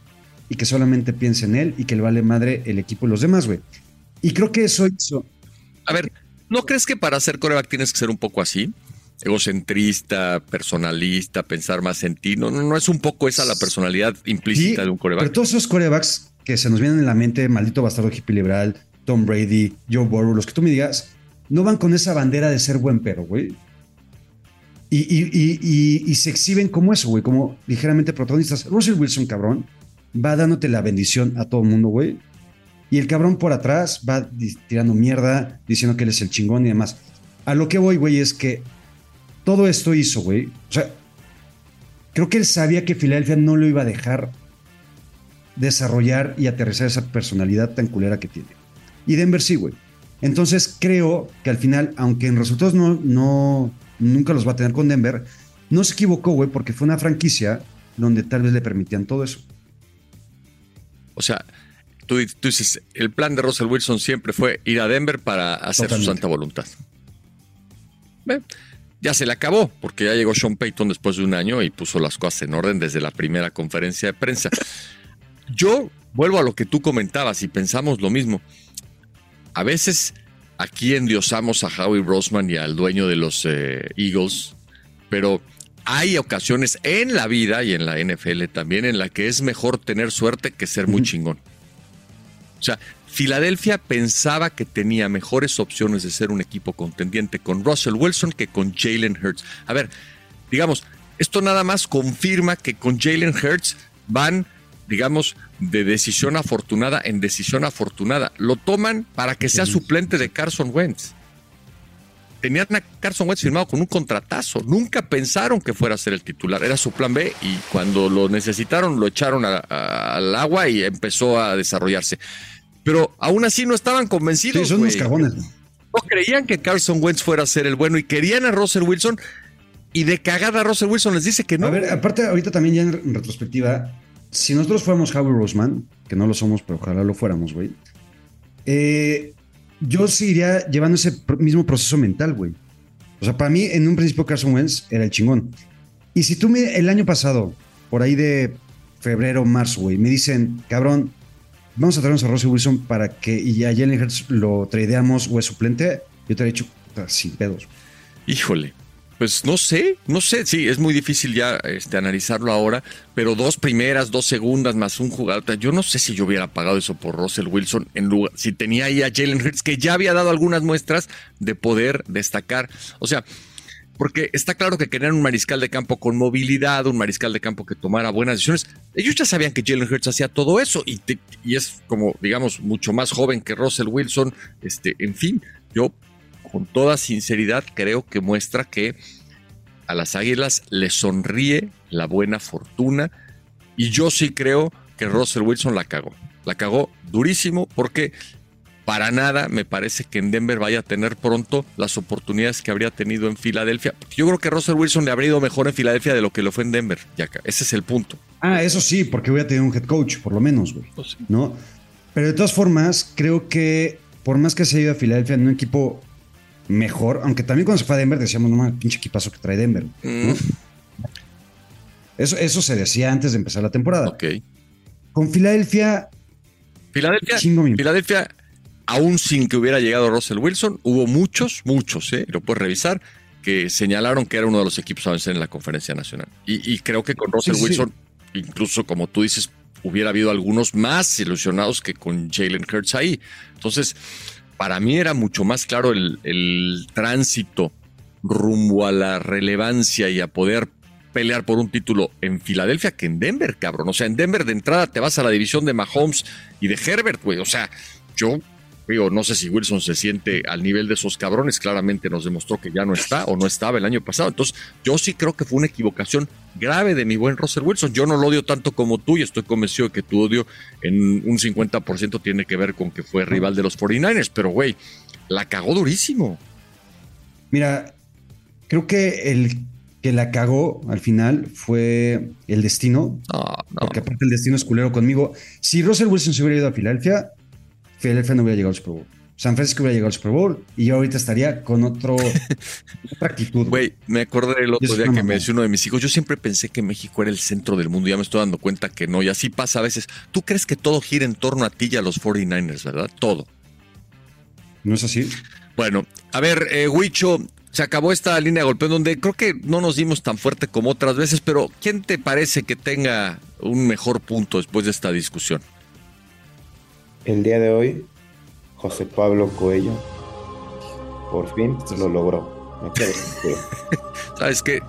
y que solamente piensa en él y que le vale madre el equipo y los demás, güey. Y creo que eso hizo. A ver, ¿no crees que para ser coreback tienes que ser un poco así? Egocentrista, personalista, pensar más en ti. ¿No, no, es un poco esa la personalidad implícita de un coreback? Pero todos esos corebacks que se nos vienen en la mente, maldito bastardo hippie liberal, Tom Brady, Joe Burrow, los que tú me digas, no van con esa bandera de ser buen perro, güey. Y, se exhiben como eso, güey, como ligeramente protagonistas. Russell Wilson, cabrón, va dándote la bendición a todo el mundo, güey. Y el cabrón por atrás va tirando mierda, diciendo que él es el chingón y demás. A lo que voy, güey, es que todo esto hizo, güey. O sea, creo que él sabía que Filadelfia no lo iba a dejar desarrollar y aterrizar esa personalidad tan culera que tiene. Y Denver sí, güey. Entonces creo que al final, aunque en resultados no, no, nunca los va a tener con Denver. No se equivocó, güey, porque fue una franquicia donde tal vez le permitían todo eso. O sea, tú, dices, el plan de Russell Wilson siempre fue ir a Denver para hacer su santa voluntad. ya se le acabó, porque ya llegó Sean Payton después de un año y puso las cosas en orden desde la primera conferencia de prensa. Yo vuelvo a lo que tú comentabas y pensamos lo mismo. A veces aquí endiosamos a Howie Roseman y al dueño de los eh, Eagles, pero hay ocasiones en la vida y en la NFL también en la que es mejor tener suerte que ser muy chingón. O sea, Filadelfia pensaba que tenía mejores opciones de ser un equipo contendiente con Russell Wilson que con Jalen Hurts. A ver, digamos, esto nada más confirma que con Jalen Hurts van digamos, de decisión afortunada en decisión afortunada. Lo toman para que sea suplente de Carson Wentz. Tenían a Carson Wentz firmado con un contratazo. Nunca pensaron que fuera a ser el titular. Era su plan B y cuando lo necesitaron lo echaron al agua y empezó a desarrollarse. pero aún así no estaban convencidos. Sí, son unos cagones. No creían que Carson Wentz fuera a ser el bueno y querían a Russell Wilson y de cagada Russell Wilson les dice que no. A ver, aparte, ahorita también ya en retrospectiva, si nosotros fuéramos Howie Roseman, que no lo somos, pero ojalá lo fuéramos, güey, eh, yo sí iría llevando ese mismo proceso mental, güey. O sea, para mí, en un principio, Carson Wentz era el chingón. Y si tú el año pasado, por ahí de febrero, marzo, güey, me dicen, cabrón, vamos a traernos a Russell Wilson para que y a Jalen Hurts lo tradeamos o es suplente, yo te habría dicho, sin pedos. Híjole. Pues no sé, no sé, sí, es muy difícil ya este, analizarlo ahora, pero dos primeras, dos segundas más un jugador. Yo no sé si yo hubiera pagado eso por Russell Wilson en lugar, si tenía ahí a Jalen Hurts, que ya había dado algunas muestras de poder destacar. O sea, porque está claro que querían un mariscal de campo con movilidad, un mariscal de campo que tomara buenas decisiones. Ellos ya sabían que Jalen Hurts hacía todo eso y, te- y es como, digamos, mucho más joven que Russell Wilson. Este, en fin, yo con toda sinceridad creo que muestra que a las Águilas le sonríe la buena fortuna y yo sí creo que Russell Wilson la cagó. La cagó durísimo porque para nada me parece que en Denver vaya a tener pronto las oportunidades que habría tenido en Filadelfia. Yo creo que Russell Wilson le habría ido mejor en Filadelfia de lo que lo fue en Denver, Yaka. Ese es el punto. Ah, eso sí, porque voy a tener un head coach, por lo menos, güey. ¿no? Pero de todas formas, creo que por más que se haya ido a Filadelfia en un equipo mejor, aunque también cuando se fue a Denver decíamos, no mames, pinche equipazo que trae Denver. ¿no? Mm, Eso, eso se decía antes de empezar la temporada. ok. Con Filadelfia, Filadelfia, Filadelfia, aún sin que hubiera llegado Russell Wilson, hubo muchos, muchos, ¿eh? lo puedes revisar, que señalaron que era uno de los equipos a vencer en la conferencia nacional. Y, y creo que con Russell Sí, sí, sí. Wilson, incluso como tú dices, hubiera habido algunos más ilusionados que con Jalen Hurts ahí. Entonces, para mí era mucho más claro el, el tránsito rumbo a la relevancia y a poder pelear por un título en Filadelfia que en Denver, cabrón. O sea, en Denver de entrada te vas a la división de Mahomes y de Herbert, güey. O sea, yo digo, no sé si Wilson se siente al nivel de esos cabrones. Claramente nos demostró que ya no está o no estaba el año pasado. Entonces, yo sí creo que fue una equivocación grave de mi buen Russell Wilson. Yo no lo odio tanto como tú y estoy convencido de que tu odio en un 50% tiene que ver con que fue rival de los 49ers. Pero, güey, la cagó durísimo. mira, creo que el que la cagó al final fue el destino, No, no. porque aparte el destino es culero conmigo. Si Russell Wilson se hubiera ido a Filadelfia, Filadelfia no hubiera llegado al Super Bowl. San Francisco hubiera llegado al Super Bowl y yo ahorita estaría con otro, otra actitud. Güey, me acordé el otro día que me decía uno de mis hijos, yo siempre pensé que México era el centro del mundo, ya me estoy dando cuenta que no, y así pasa a veces. ¿Tú crees que todo gira en torno a ti y a los 49ers, verdad? Todo. ¿No es así? Bueno, a ver, eh, Huicho, se acabó esta línea de golpeo donde creo que no nos dimos tan fuerte como otras veces, pero ¿quién te parece que tenga un mejor punto después de esta discusión? El día de hoy, José Pablo Coello por fin lo logró. Me quedo. ¿Sabes qué?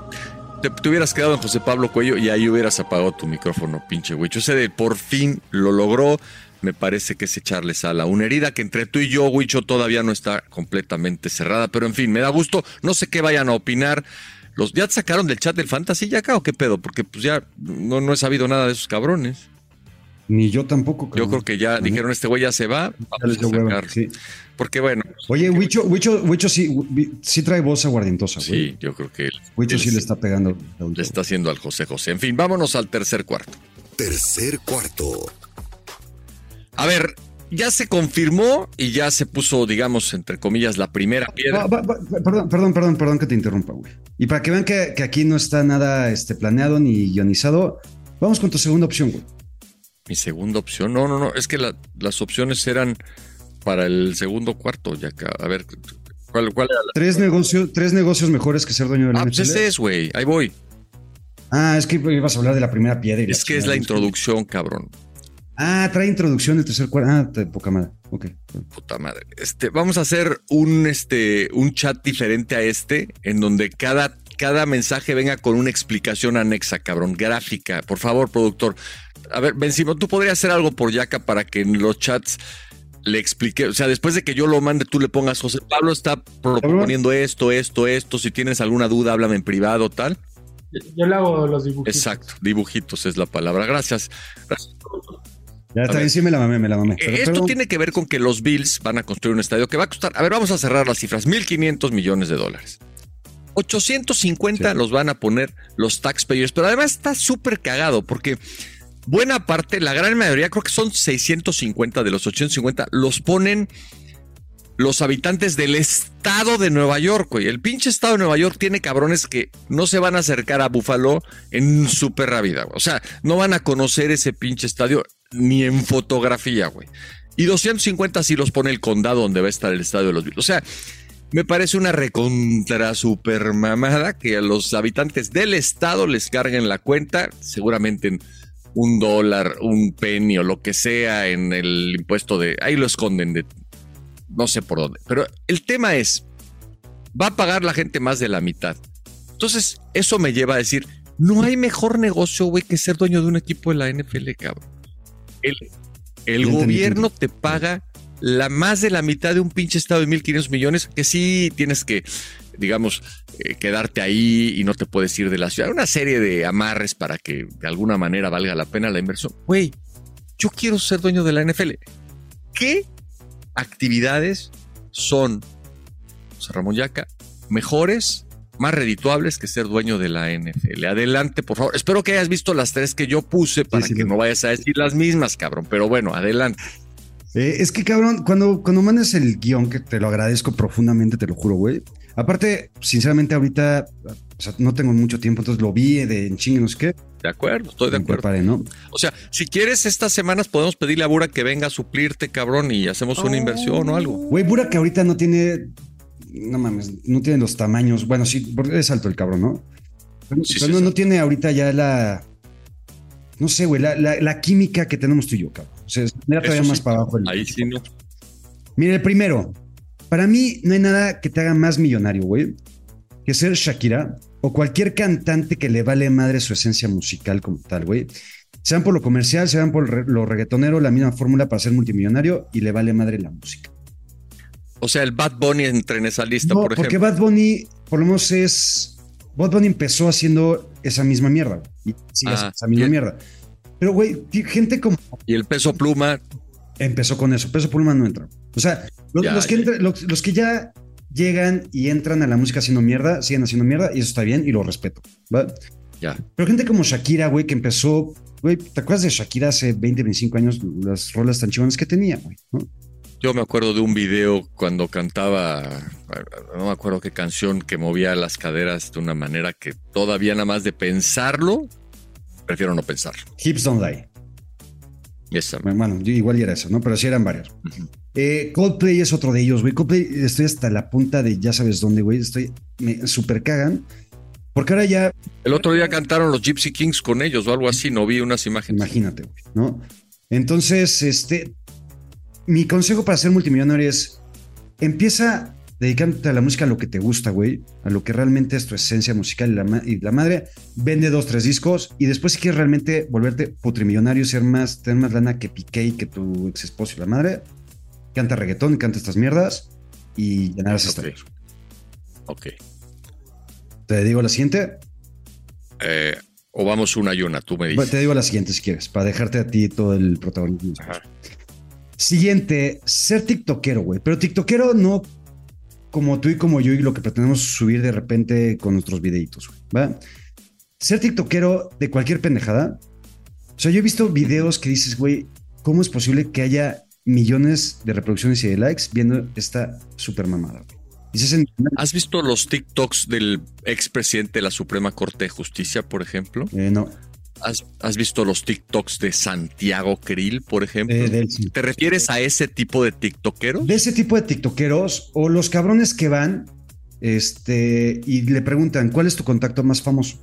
Te, hubieras quedado en José Pablo Cuello y ahí hubieras apagado tu micrófono, pinche Huicho. Ese de por fin lo logró, me parece que es echarle sal a una herida que entre tú y yo, Huicho, todavía no está completamente cerrada. Pero en fin, me da gusto. No sé qué vayan a opinar. Los, ¿Ya te sacaron del chat del Fantasy ya acá o qué pedo? Porque pues ya no, no he sabido nada de esos cabrones. Ni yo tampoco. Yo cabrón. creo que ya dijeron, este güey ya se va, vamos a sí. Porque bueno, Oye, Huicho, Huicho, Huicho sí, sí trae voz aguardientosa, güey. sí, yo creo que él, Huicho sí le está pegando. le está haciendo al José José. En fin, vámonos al tercer cuarto. Tercer cuarto. A ver, ya se confirmó y ya se puso, digamos, entre comillas, la primera piedra. Va- va- va- perdón, perdón, perdón, perdón que te interrumpa, güey. Y para que vean que, que aquí no está nada este, planeado ni guionizado, vamos con tu segunda opción, güey. Mi segunda opción, no, no, no, es que la- las opciones eran para el segundo cuarto, ya acá. A ver, ¿cuál, cuál era la? Tres negocios, tres negocios mejores que ser dueño de la Ah, pues ese es, güey, ahí voy. Ah, es que ibas a hablar de la primera piedra. y Es que es la introducción, cabrón. Ah, trae introducción el tercer cuarto. Ah, poca madre. Ok. Puta madre. Este, vamos a hacer un, este, un chat diferente a este, en donde cada, cada mensaje venga con una explicación anexa, cabrón, gráfica. Por favor, productor. A ver, Benzimo, tú podrías hacer algo por Yaka para que en los chats le explique. O sea, después de que yo lo mande, tú le pongas, José Pablo está proponiendo esto, esto, esto. Si tienes alguna duda, háblame en privado, tal. Yo le hago los dibujitos. Exacto, dibujitos es la palabra. Gracias. Gracias. Ya está bien, sí me la mamé, me la mamé. Pero, Esto tiene que ver con que los Bills van a construir un estadio que va a costar, a ver, vamos a cerrar las cifras, 1.500 millones de dólares. 850 los van a poner los taxpayers, pero además está súper cagado porque buena parte, la gran mayoría, creo que son 650 de los 850, los ponen los habitantes del estado de Nueva York, güey. El pinche estado de Nueva York tiene cabrones que no se van a acercar a Buffalo en su perra güey. O sea, no van a conocer ese pinche estadio ni en fotografía, güey. Y 250 sí los pone el condado donde va a estar el estadio de los Bills. O sea, me parece una recontra super mamada que a los habitantes del estado les carguen la cuenta, seguramente en un dólar, un penny o lo que sea en el impuesto de... Ahí lo esconden de no sé por dónde. Pero el tema es, va a pagar la gente más de la mitad. Entonces, eso me lleva a decir, no hay mejor negocio, güey, que ser dueño de un equipo de la NFL, cabrón. El, el gobierno te paga la más de la mitad de un pinche estado de 1.500 millones, que sí tienes que, digamos, eh, quedarte ahí y no te puedes ir de la ciudad. Una serie de amarres para que de alguna manera valga la pena la inversión. Güey, yo quiero ser dueño de la NFL. ¿Qué actividades son, José Ramón Yaca, mejores, más redituables que ser dueño de la NFL. Adelante, por favor. Espero que hayas visto las tres que yo puse para que no vayas a decir las mismas, cabrón. Pero bueno, adelante. Eh, es que, cabrón, cuando, cuando mandes el guion, que te lo agradezco profundamente, te lo juro, güey. Aparte, sinceramente, ahorita no tengo mucho tiempo, entonces lo vi de en chingue, no sé qué. De acuerdo, estoy de acuerdo. ¿no? O sea, si quieres, estas semanas podemos pedirle a Bura que venga a suplirte, cabrón, y hacemos una inversión o algo. Güey, Bura que ahorita no tiene. No mames, no tiene los tamaños. Bueno, sí, porque es alto el cabrón, ¿no? Pero, no, tiene ahorita ya la. No sé, güey, la, química que tenemos tú y yo, cabrón. O sea, mira todavía más para abajo. Ahí sí, ¿no? Mira, el primero. Para mí no hay nada que te haga más millonario, güey, que ser Shakira o cualquier cantante que le vale madre su esencia musical como tal, güey. Sean por lo comercial, sean por lo reggaetonero, la misma fórmula para ser multimillonario y le vale madre la música. O sea, el Bad Bunny entra en esa lista, por ejemplo. Porque Bad Bunny, por lo menos es. Bad Bunny empezó haciendo esa misma mierda. Y sigue ah, esa misma mierda. Pero, güey, gente como. Y el peso pluma. Empezó con eso. Peso pluma no entra. O sea, los, que, los que ya llegan y entran a la música haciendo mierda, siguen haciendo mierda y eso está bien y lo respeto. ¿va? Ya. Pero gente como Shakira, güey, que empezó, güey, ¿te acuerdas de Shakira hace 20, 25 años? Las rolas tan chivonas que tenía, güey, Yo me acuerdo de un video cuando cantaba, no me acuerdo qué canción, que movía las caderas de una manera que todavía nada más de pensarlo, prefiero no pensarlo. Hips Don't Lie. Bueno, igual era eso, ¿no? Pero sí eran varios. Eh, Coldplay es otro de ellos, güey. Coldplay, estoy hasta la punta de ya sabes dónde, güey. Estoy, me super cagan. Porque ahora ya. El otro día cantaron los Gypsy Kings con ellos o algo así, no vi unas imágenes. Imagínate, güey, ¿no? Entonces, este. Mi consejo para ser multimillonario es. Empieza dedicándote a la música a lo que te gusta, güey, a lo que realmente es tu esencia musical y la, y la, madre, vende dos, tres discos y después si quieres realmente volverte putrimillonario, ser más, tener más lana que Piqué y que tu ex esposo y la madre, canta reggaetón, canta estas mierdas y okay. esta. Ok. ¿Te digo la siguiente? Eh, o vamos una y una, tú me dices. Te digo la siguiente si quieres, para dejarte a ti todo el protagonismo. Siguiente, ser tiktokero, güey. Pero tiktokero no como tú y como yo y lo que pretendemos subir de repente con nuestros videitos, ¿va? Ser tiktokero de cualquier pendejada. O sea, yo he visto videos que dices, güey, ¿cómo es posible que haya millones de reproducciones y de likes viendo esta super mamada? ¿Has visto los TikToks del expresidente de la Suprema Corte de Justicia, por ejemplo? Eh, no. ¿Has, visto los TikToks de Santiago Krill, por ejemplo? Eh, ¿Te refieres a ese tipo de TikTokeros? De ese tipo de TikTokeros o los cabrones que van este, y le preguntan, ¿cuál es tu contacto más famoso?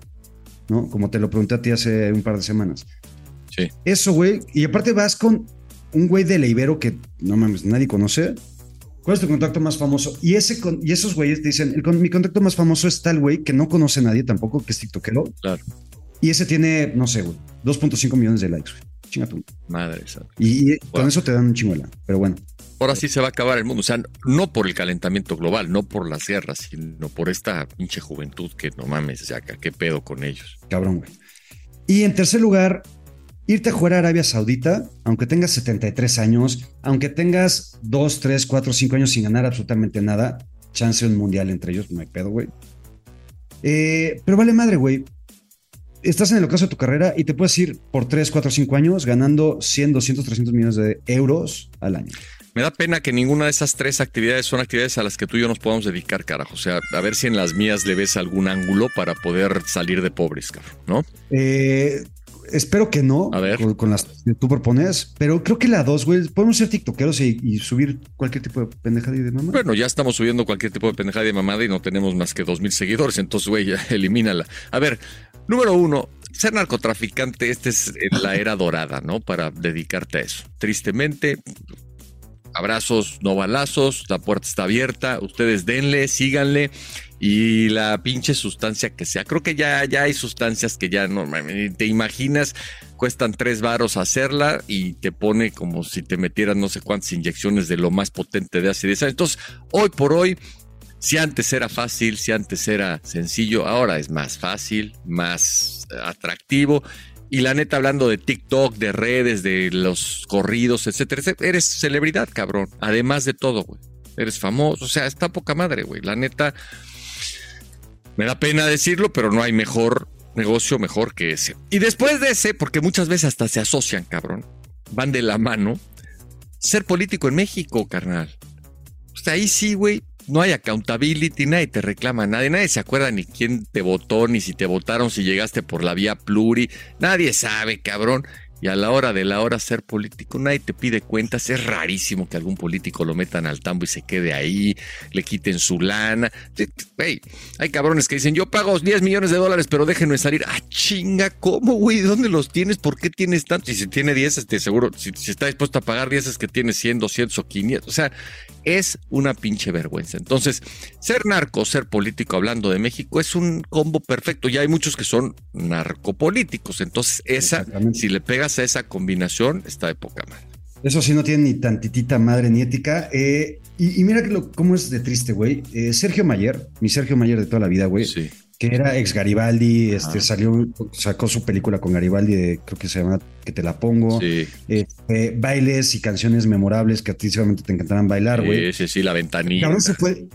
¿No? Como te lo pregunté a ti hace un par de semanas. Sí. Eso, güey. Y aparte vas con un güey de Leibero que no mames, nadie conoce. ¿Cuál es tu contacto más famoso? Y, ese, y esos güeyes te dicen, el, mi contacto más famoso es tal güey que no conoce a nadie tampoco, que es TikTokero. Claro. Y ese tiene, no sé, güey, 2.5 millones de likes, güey. Chinga tu. Madre Y, con eso te dan un chinguela, pero bueno. Ahora sí se va a acabar el mundo. O sea, no por el calentamiento global, no por las guerras, sino por esta pinche juventud que no mames, ya qué pedo con ellos. Cabrón, güey. Y en tercer lugar, irte a jugar a Arabia Saudita, aunque tengas 73 años, aunque tengas 2, 3, 4, 5 años sin ganar absolutamente nada, chance un mundial entre ellos, no hay pedo, güey. Eh, pero vale madre, güey. Estás en el ocaso de tu carrera y te puedes ir por 3, 4, 5 años ganando 100, 200, 300 millones de euros al año. Me da pena que ninguna de esas tres actividades son actividades a las que tú y yo nos podamos dedicar, carajo. O sea, a ver si en las mías le ves algún ángulo para poder salir de pobres, cabrón, ¿no? Eh, espero que no, A ver. Con, con las que tú propones, pero creo que la dos, güey, podemos ser tiktokeros y, y subir cualquier tipo de pendejada y de mamá. Bueno, ya estamos subiendo cualquier tipo de pendejada y de mamada y no tenemos más que dos mil seguidores, entonces, güey, ya elimínala. A ver, número uno, ser narcotraficante, esta es la era dorada, ¿no? Para dedicarte a eso. Tristemente, abrazos, no balazos, la puerta está abierta, ustedes denle, síganle y la pinche sustancia que sea. Creo que ya, ya hay sustancias que ya no te imaginas, cuestan tres varos hacerla y te pone como si te metieran no sé cuántas inyecciones de lo más potente de hace 10 años. Entonces, hoy por hoy, si antes era fácil, si antes era sencillo, ahora es más fácil, más atractivo. Y la neta, hablando de TikTok, de redes, de los corridos, etcétera, etcétera, eres celebridad, cabrón. Además de todo, güey. Eres famoso. O sea, está poca madre, güey. La neta, me da pena decirlo, pero no hay mejor negocio mejor que ese. Y después de ese, porque muchas veces hasta se asocian, cabrón, van de la mano, ser político en México, carnal. Sea, ahí sí, güey, no hay accountability, nadie te reclama, nadie, nadie se acuerda ni quién te votó, ni si te votaron, si llegaste por la vía pluri, nadie sabe, cabrón. Y a la hora de la hora ser político, nadie te pide cuentas. Es rarísimo que algún político lo metan al tambo y se quede ahí, le quiten su lana. Hey, hay cabrones que dicen, yo pago 10 millones de dólares, pero déjenme salir. Ah, chinga, ¿cómo, güey? ¿Dónde los tienes? ¿Por qué tienes tanto? Y si tiene 10, este, seguro, si, si está dispuesto a pagar 10 es que tiene 100, 200 o 500. O sea, es una pinche vergüenza. Entonces, ser narco, ser político, hablando de México, es un combo perfecto. Ya hay muchos que son narcopolíticos. Entonces, esa, si le pegas a esa combinación, está de poca madre. Eso sí, no tiene ni tantitita madre ni ética. Eh, y, y, mira que lo, cómo es de triste, güey. Eh, Sergio Mayer, mi Sergio Mayer de toda la vida, güey. Sí. Que era ex Garibaldi, este, salió, sacó su película con Garibaldi, de, creo que se llama Que te la pongo. Sí. Este, bailes y canciones memorables que a ti seguramente te encantarán bailar, güey. Sí, sí, sí, la ventanita. Cabrón se fue.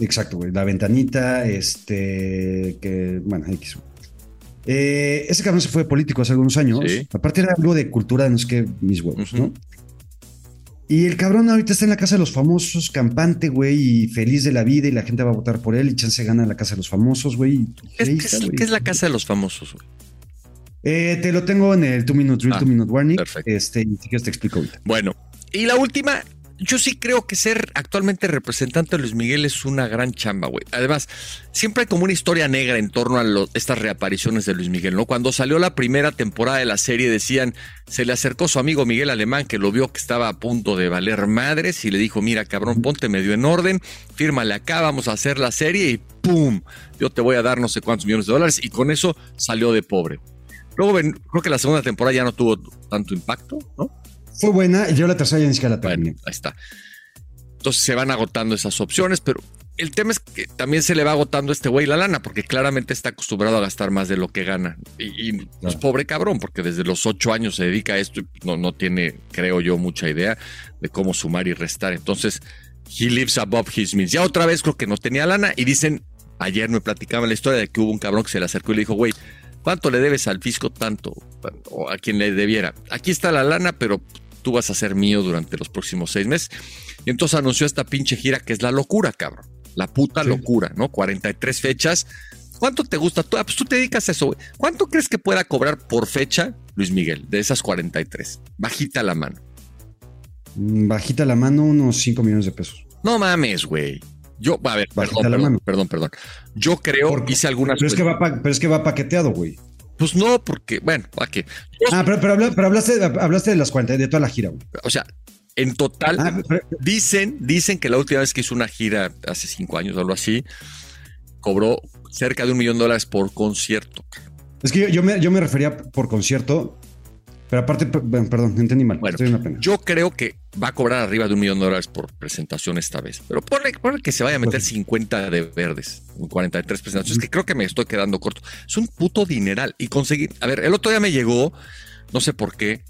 Exacto, güey. La ventanita, este, que, bueno, X. Eh, ese cabrón se fue político hace algunos años. Sí. Aparte era algo de cultura, no es que mis huevos, uh -huh. ¿no? Y el cabrón ahorita está en la casa de los famosos, campante, güey, y feliz de la vida, y la gente va a votar por él, y chance gana la casa de los famosos, güey. ¿Qué, ¿qué, está, es, ¿Qué, es, la casa de los famosos, güey? Eh, te lo tengo en el 2 Minute Drill, 2 ah, Minute Warning. Perfecto. Este, y si quieres te explico ahorita. Bueno, y la última, yo sí creo que ser actualmente representante de Luis Miguel es una gran chamba, güey. Además, siempre hay como una historia negra en torno a estas reapariciones de Luis Miguel, ¿no? Cuando salió la primera temporada de la serie decían, se le acercó su amigo Miguel Alemán, que lo vio que estaba a punto de valer madres y le dijo, mira, cabrón, ponte medio en orden, fírmale acá, vamos a hacer la serie y ¡pum! Yo te voy a dar no sé cuántos millones de dólares y con eso salió de pobre. Luego creo que la segunda temporada ya no tuvo tanto impacto, ¿no? Fue buena yo la tercera ya ni siquiera la terminé. Bueno, ahí está. Entonces se van agotando esas opciones, pero el tema es que también se le va agotando a este güey la lana, porque claramente está acostumbrado a gastar más de lo que gana. Y, y claro. pues, pobre cabrón, porque desde los ocho años se dedica a esto y no, no tiene, creo yo, mucha idea de cómo sumar y restar. Entonces, he lives above his means. Ya otra vez creo que no tenía lana y dicen, ayer me platicaban la historia de que hubo un cabrón que se le acercó y le dijo, güey, ¿cuánto le debes al fisco tanto? O a quien le debiera. Aquí está la lana, pero tú vas a ser mío durante los próximos seis meses. Y entonces anunció esta pinche gira que es la locura, cabrón. La puta sí. locura, ¿no? 43 fechas. ¿Cuánto te gusta? Tú, ah, pues tú te dedicas a eso, güey. ¿Cuánto crees que pueda cobrar por fecha Luis Miguel de esas 43? Bajita la mano. Mm, Bajita la mano, unos 5 millones de pesos. No mames, güey. Yo, a ver, perdón, perdón, perdón, perdón, Yo creo, hice algunas. Pero es, que va, pero es que va paqueteado, güey. Pues no, porque, bueno, ¿para qué? Ah, pero, pero, pero hablaste, hablaste, de las 40, de toda la gira, güey. O sea, en total, ah, pero, dicen, dicen que la última vez que hizo una gira hace cinco años o algo así, cobró cerca de un millón de dólares por concierto. Es que yo, yo, me, yo me refería por concierto, pero aparte, perdón, entendí mal. Bueno, Estoy una pena. yo creo que va a cobrar arriba de un millón de dólares por presentación esta vez. Pero ponle, ponle que se vaya a meter 50 de verdes, 43 presentaciones, que creo que me estoy quedando corto. Es un puto dineral. Y conseguir, a ver, el otro día me llegó no sé por qué,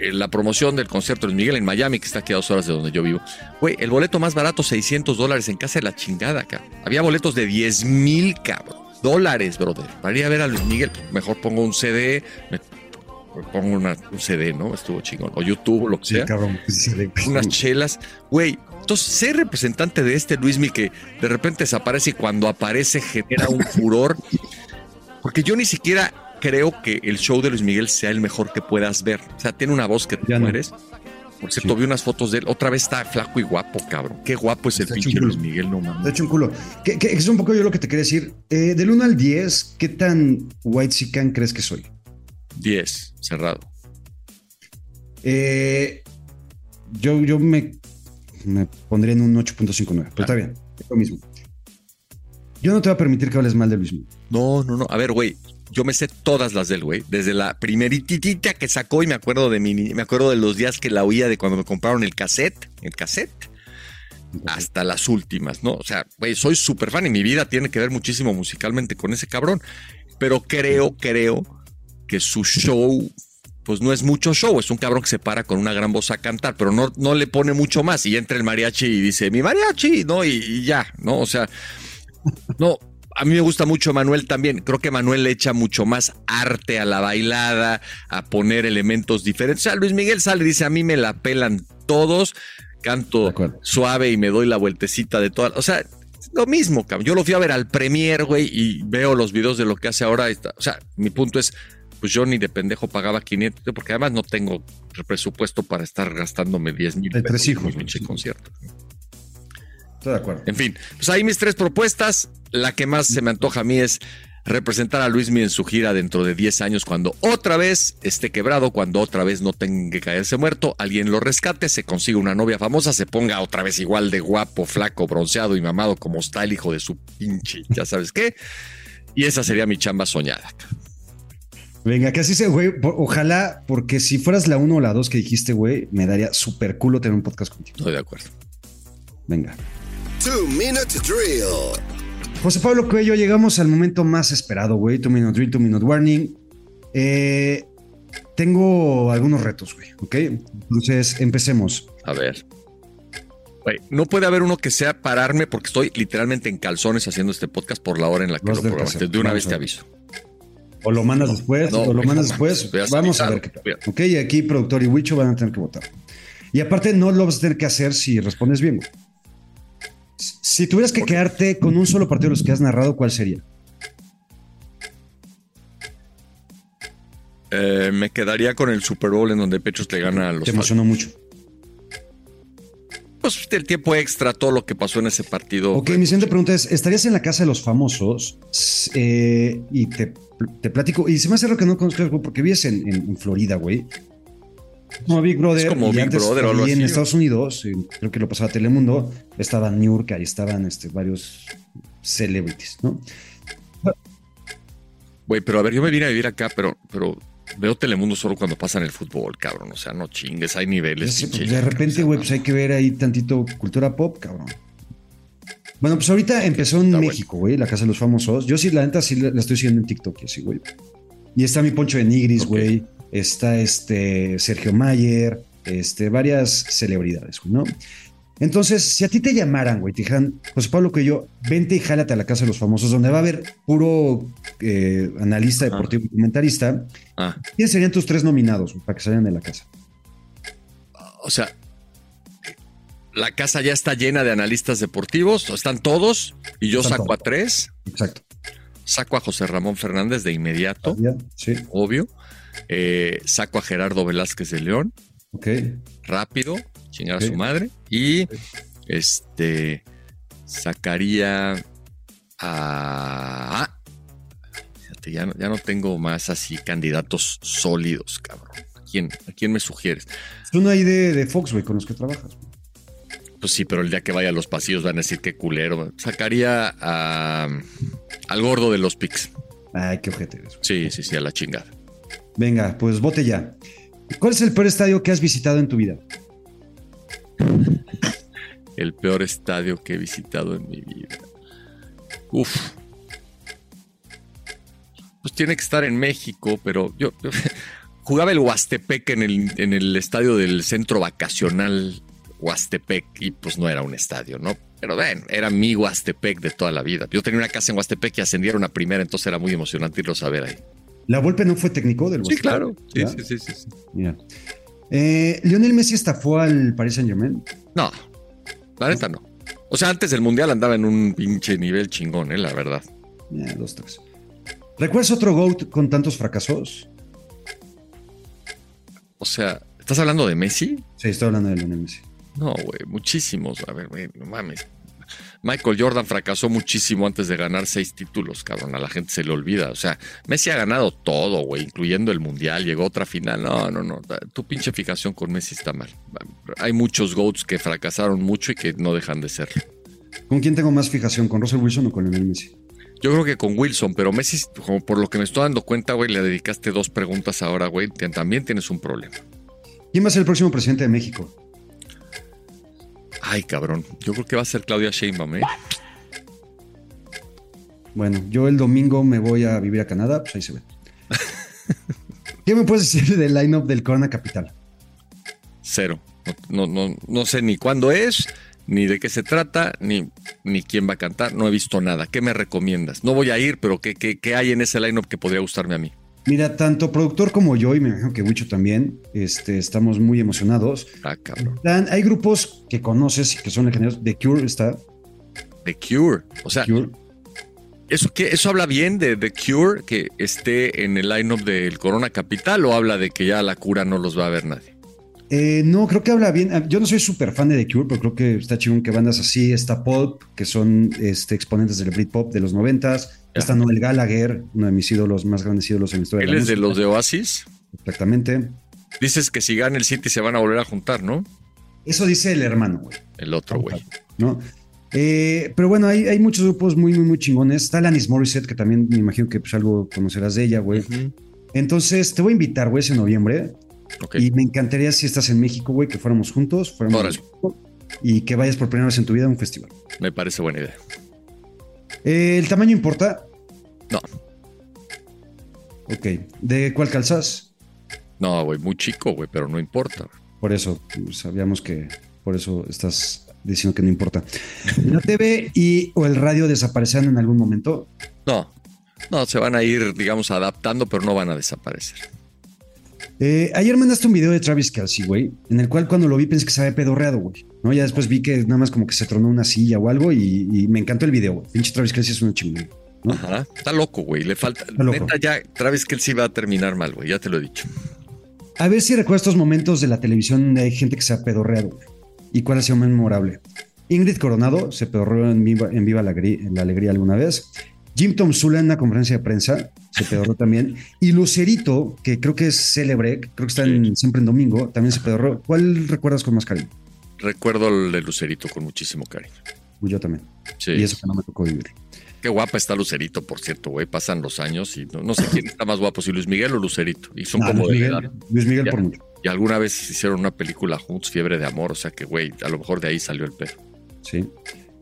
eh, la promoción del concierto de Luis Miguel en Miami, que está aquí a dos horas de donde yo vivo. Güey, el boleto más barato, 600 dólares en casa de la chingada, cabrón. Había boletos de 10 mil, cabrón. Dólares, brother. Para ir a ver a Luis Miguel, mejor pongo un CD, me pongo una- un CD, ¿no? Estuvo chingón. O YouTube, lo que Sí, sea. cabrón. pues, sí, de- Unas chelas. Güey, entonces ser representante de este Luis Miguel que de repente desaparece y cuando aparece genera un furor. Porque yo ni siquiera creo que el show de Luis Miguel sea el mejor que puedas ver. O sea, tiene una voz que te mueres. Por cierto, Sí. vi unas fotos de él. Otra vez está flaco y guapo, cabrón. Qué guapo es el pinche. Luis Miguel, no De mames. hecho, un culo. Que, que es un poco yo lo que te quería decir. Eh, del 1 al 10, ¿qué tan white crees que soy? 10, cerrado. Eh, yo, yo me, me pondría en un 8.59, pero está bien, es lo mismo. Yo no te voy a permitir que hables mal de Luis Miguel. No, no, no. A ver, güey. Yo me sé todas las del güey. Desde la primeritita que sacó y me acuerdo de mi, me acuerdo de los días que la oía de cuando me compraron el cassette, el cassette, hasta las últimas, ¿no? O sea, güey, soy súper fan y mi vida tiene que ver muchísimo musicalmente con ese cabrón. Pero creo, creo que su show, pues no es mucho show. Es un cabrón que se para con una gran voz a cantar, pero no, no le pone mucho más. Y entra el mariachi y dice, mi mariachi, ¿no? Y, y ya, ¿no? O sea, no, a mí me gusta mucho Manuel también. Creo que Manuel le echa mucho más arte a la bailada, a poner elementos diferentes. O sea, Luis Miguel sale y dice, a mí me la pelan todos, canto suave y me doy la vueltecita de todas. O sea, lo mismo, cabrón. Yo lo fui a ver al Premier, güey, y veo los videos de lo que hace ahora. O sea, mi punto es, pues yo ni de pendejo pagaba 500, porque además no tengo presupuesto para estar gastándome 10 mil Hay tres pesos en un hijos, pinche concierto. Estoy de acuerdo. En fin, pues ahí mis tres propuestas. La que más se me antoja a mí es representar a Luismi en su gira dentro de 10 años cuando otra vez esté quebrado, cuando otra vez no tenga que caerse muerto, alguien lo rescate, se consiga una novia famosa, se ponga otra vez igual de guapo, flaco, bronceado y mamado como está el hijo de su pinche, ya sabes qué. Y esa sería mi chamba soñada. Venga, que así sea, güey. Ojalá, porque si fueras la 1 o la 2 que dijiste, güey, me daría súper culo tener un podcast contigo. Estoy de acuerdo. Venga. Two Minute Drill. José Pablo Cuello, llegamos al momento más esperado, güey. Two minute drill, two minute warning. Eh, tengo algunos retos, güey, ¿ok? Entonces, empecemos. A ver. Güey, no puede haber uno que sea pararme porque estoy literalmente en calzones haciendo este podcast por la hora en la que Vas lo programaste. De una Vamos vez te aviso. O lo mandas después, no, o lo mandas después. Vamos a ver qué tal. Ok, y aquí productor y Wicho van a tener que votar. Y aparte, no lo vas a tener que hacer si respondes bien. Si tuvieras que quedarte con un solo partido de los que has narrado, ¿cuál sería? Eh, me quedaría con el Super Bowl en donde Pechos le gana a los Te emocionó mucho. Pues el tiempo extra, todo lo que pasó en ese partido. Ok, mi siguiente pregunta es: ¿estarías en la casa de los famosos? Eh, y te, te platico. Y se me hace raro que no conozcas, güey, porque vives en, en- en Florida, güey. Como Big Brother. Es como y Big antes Brother o algo ahí en Estados Unidos, eh, creo que lo pasaba Telemundo, estaban Niurka y estaban este, varios celebrities, ¿no? Güey, pero a ver, yo me vine a vivir acá, pero, pero veo Telemundo solo cuando pasan el fútbol, cabrón. O sea, no chingues, hay niveles. Pues, de repente, güey, pues hay que ver ahí tantito cultura pop, cabrón. Bueno, pues ahorita empezó en Está. México, güey, la Casa de los Famosos. Yo sí, la neta, sí la la estoy siguiendo en TikTok, así, güey. Y está mi Poncho de Nigris, güey. Está este Sergio Mayer, este, varias celebridades, güey, ¿no? Entonces, si a ti te llamaran, güey, te dijeran, José Pablo que yo, vente y jálate a la Casa de los Famosos, donde va a haber puro eh, analista deportivo y comentarista, ah, ¿quiénes serían tus tres nominados güey, para que salgan de la casa? o sea, la casa ya está llena de analistas deportivos, están todos, y yo Están saco todos. a tres. Exacto. Saco a José Ramón Fernández de inmediato. Sí, obvio. Eh, saco a Gerardo Velázquez de León, ok. rápido, chingar a su madre. Y este sacaría a. ah, fíjate, ya no, ya no tengo más así candidatos sólidos, cabrón. ¿A quién, a quién me sugieres? Es uno ahí de, Fox, güey, con los que trabajas. Pues sí, pero el día que vaya a los pasillos van a decir qué culero. Sacaría a, al gordo de los pics. Ay, qué ojete güey. Sí, sí, sí, a la chingada. Venga, pues vote ya. ¿Cuál es el peor estadio que has visitado en tu vida? El peor estadio que he visitado en mi vida. Uf. Pues tiene que estar en México, pero yo, yo- jugaba el Huastepec en el, en el estadio del centro vacacional Huastepec y pues no era un estadio, ¿no? Pero ven, era mi Huastepec de toda la vida. Yo tenía una casa en Huastepec y ascendieron a primera, entonces era muy emocionante irlos a ver ahí. ¿La Volpe no fue técnico del Sí, Huastepec? claro. Sí, ¿Ya? sí, sí, sí, sí. Mira. Eh, ¿Lionel Messi estafó al Paris Saint Germain? No, la neta no. O sea, antes del Mundial andaba en un pinche nivel chingón, ¿eh? La verdad. Eh, dos, tres. ¿Recuerdas otro GOAT con tantos fracasos? O sea, ¿estás hablando de Messi? Sí, estoy hablando de Lionel Messi. No, güey, muchísimos. A ver, güey, no mames. Michael Jordan fracasó muchísimo antes de ganar seis títulos, cabrón. A la gente se le olvida. O sea, Messi ha ganado todo, güey, incluyendo el Mundial. Llegó a otra final. No, no, no. Tu pinche fijación con Messi está mal. Hay muchos GOATs que fracasaron mucho y que no dejan de serlo. ¿Con quién tengo más fijación? ¿Con Russell Wilson o con Lionel Messi? Yo creo que con Wilson, pero Messi, como por lo que me estoy dando cuenta, güey, le dedicaste dos preguntas ahora, güey. También tienes un problema. ¿Quién va a ser el próximo presidente de México? Ay, cabrón. Yo creo que va a ser Claudia Sheinbaum, ¿eh? Bueno, yo el domingo me voy a vivir a Canadá, pues ahí se ve. ¿Qué me puedes decir del lineup del Corona Capital? Cero. No, no, no, no sé ni cuándo es, ni de qué se trata, ni, ni quién va a cantar. No he visto nada. ¿Qué me recomiendas? No voy a ir, pero ¿qué, qué, qué hay en ese lineup que podría gustarme a mí? Mira, tanto productor como yo, y me imagino que Wicho también, este, estamos muy emocionados. Ah, cabrón. Dan, hay grupos que conoces y que son legendarios. The Cure está. The Cure. O sea, Cure. ¿eso, qué, ¿eso habla bien de The Cure que esté en el lineup del Corona Capital o habla de que ya la cura no los va a ver nadie? Eh, no, creo que habla bien. Yo no soy súper fan de The Cure, pero creo que está chingón que bandas así, está Pulp, que son este, exponentes del Britpop de los noventas. Está Noel Gallagher, uno de mis ídolos, más grandes ídolos en la historia Él de la es de los de Oasis. Exactamente. Dices que si gana el City se van a volver a juntar, ¿no? Eso dice el hermano, güey. El otro, güey. ¿no? Eh, pero bueno, hay, hay muchos grupos muy, muy, muy chingones. Está Alanis Morissette, que también me imagino que pues, algo conocerás de ella, güey. Entonces, te voy a invitar, güey, ese noviembre. Y me encantaría, si estás en México, güey, que fuéramos juntos, fuéramos y que vayas por primera vez en tu vida a un festival. Me parece buena idea. Eh, ¿El tamaño importa? No, Ok. ¿De cuál calzas? no, güey, muy chico, güey, pero no importa. Por eso, sabíamos que por eso estás diciendo que no importa. ¿La TV y o el radio desaparecerán en algún momento? No, no, se van a ir, digamos, adaptando, pero no van a desaparecer. Eh, ayer mandaste un video de Travis Kelsey, güey, en el cual cuando lo vi pensé que se había pedorreado, güey. ¿no? Ya después vi que nada más como que se tronó una silla o algo y, y me encantó el video, güey. Pinche Travis Kelsey es una chingón. ¿no? Ajá. Está loco, güey. Le falta. Neta, ya, Travis sí va a terminar mal, güey. Ya te lo he dicho. A ver si recuerdas estos momentos de la televisión donde hay gente que se ha pedorreado, güey. ¿Y cuál ha sido más memorable? Ingrid Coronado se pedorreó en Viva, en Viva la, la Alegría alguna vez. Jim Tom Sula en una conferencia de prensa se pedorreó también. Y Lucerito, que creo que es célebre, creo que está en- siempre en domingo, también se pedorreó. ¿Cuál recuerdas con más cariño? Recuerdo el de Lucerito con muchísimo cariño. Yo también. Sí. Y eso que no me tocó vivir. Qué guapa está Lucerito, por cierto, güey. Pasan los años y no, no sé quién está más guapo, si Luis Miguel o Lucerito. Y son No, como Luis de Miguel. Luis Miguel Ya. por mucho. Y alguna vez hicieron una película juntos, Fiebre de Amor. O sea que, güey, a lo mejor de ahí salió el pedo. Sí.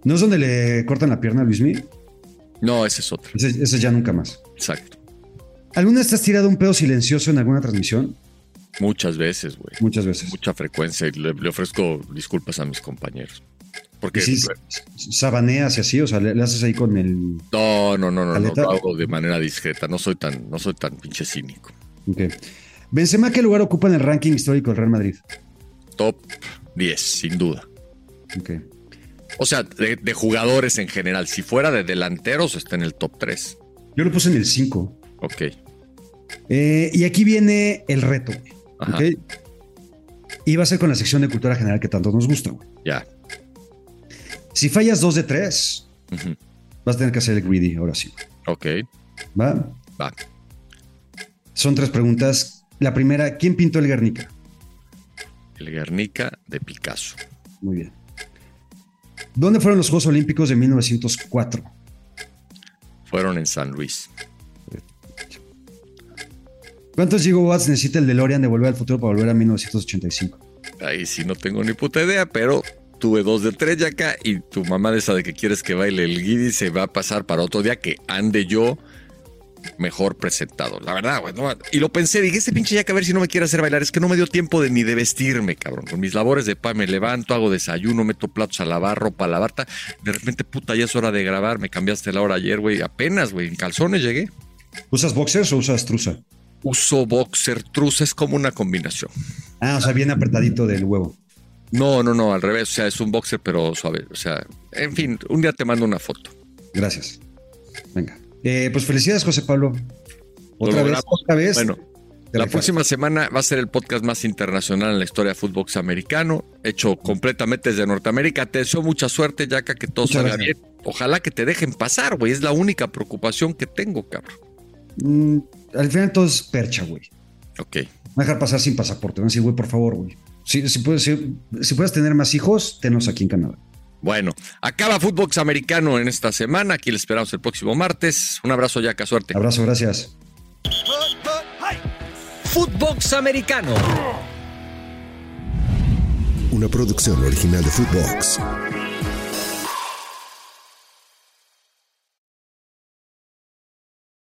¿No es donde le cortan la pierna a Luis Miguel? No, ese es otro. Ese, ese ya nunca más. Exacto. ¿Alguna vez te has tirado un pedo silencioso en alguna transmisión? Muchas veces, güey. Muchas veces. Mucha frecuencia. Y le, le ofrezco disculpas a mis compañeros. Porque. Sí, sabaneas y así, o sea, le, le haces ahí con el. No, no, no, no, no, lo hago de manera discreta. No soy tan, no soy tan pinche cínico. Ok. Benzema, ¿qué lugar ocupa en el ranking histórico del Real Madrid? Top 10, sin duda. Ok. O sea, de, de jugadores en general. Si fuera de delanteros, está en el top 3. Yo lo puse en el 5. Ok. Eh, y aquí viene el reto. güey, Ajá. ¿ok? Y va a ser con la sección de cultura general que tanto nos gusta. güey. Ya. Si fallas dos de tres, Ujú. vas a tener que hacer el greedy, ahora sí. Ok. ¿Va? Va. Son tres preguntas. La primera, ¿quién pintó el Guernica? El Guernica de Picasso. Muy bien. ¿Dónde fueron los Juegos Olímpicos de 1904? Fueron en San Luis. ¿Cuántos gigawatts necesita el DeLorean de Volver al Futuro para volver a 1985? Ahí sí no tengo ni puta idea, pero tuve dos de tres ya acá y tu mamá de esa de que quieres que baile el guidi se va a pasar para otro día que ande yo mejor presentado. La verdad, güey. no, y lo pensé, dije, este pinche ya que a ver si no me quiere hacer bailar. Es que no me dio tiempo de ni de vestirme, cabrón. Con mis labores de pa, me levanto, hago desayuno, meto platos a lavar, ropa a lavar. ta. De repente, puta, ya es hora de grabar. Me cambiaste la hora ayer, güey. Apenas, güey. En calzones llegué. ¿Usas boxers o usas truza? Uso boxer, truza, es como una combinación. Ah, o sea, bien apretadito del huevo. No, no, no, al revés. O sea, es un boxer, pero suave. O sea, en fin, un día te mando una foto. Gracias. Venga. Eh, pues felicidades, José Pablo. Lo Otra vez, otra vez. Bueno, la próxima semana va a ser el podcast más internacional en la historia de fútbol americano, hecho completamente desde Norteamérica. Te deseo mucha suerte, Yaka, que todo salga bien. Ojalá que te dejen pasar, güey. Es la única preocupación que tengo, cabrón. Mm, al final todo es percha, güey. Ok. Me dejar pasar sin pasaporte. Me a decir, güey, por favor, güey. Si, si, puedes, si, si puedes tener más hijos, tenos aquí en Canadá. Bueno, acaba fútbol americano en esta semana. Aquí le esperamos el próximo martes. Un abrazo, Yaka, suerte. Abrazo, gracias. Footbox Americano. Una producción original de Footbox.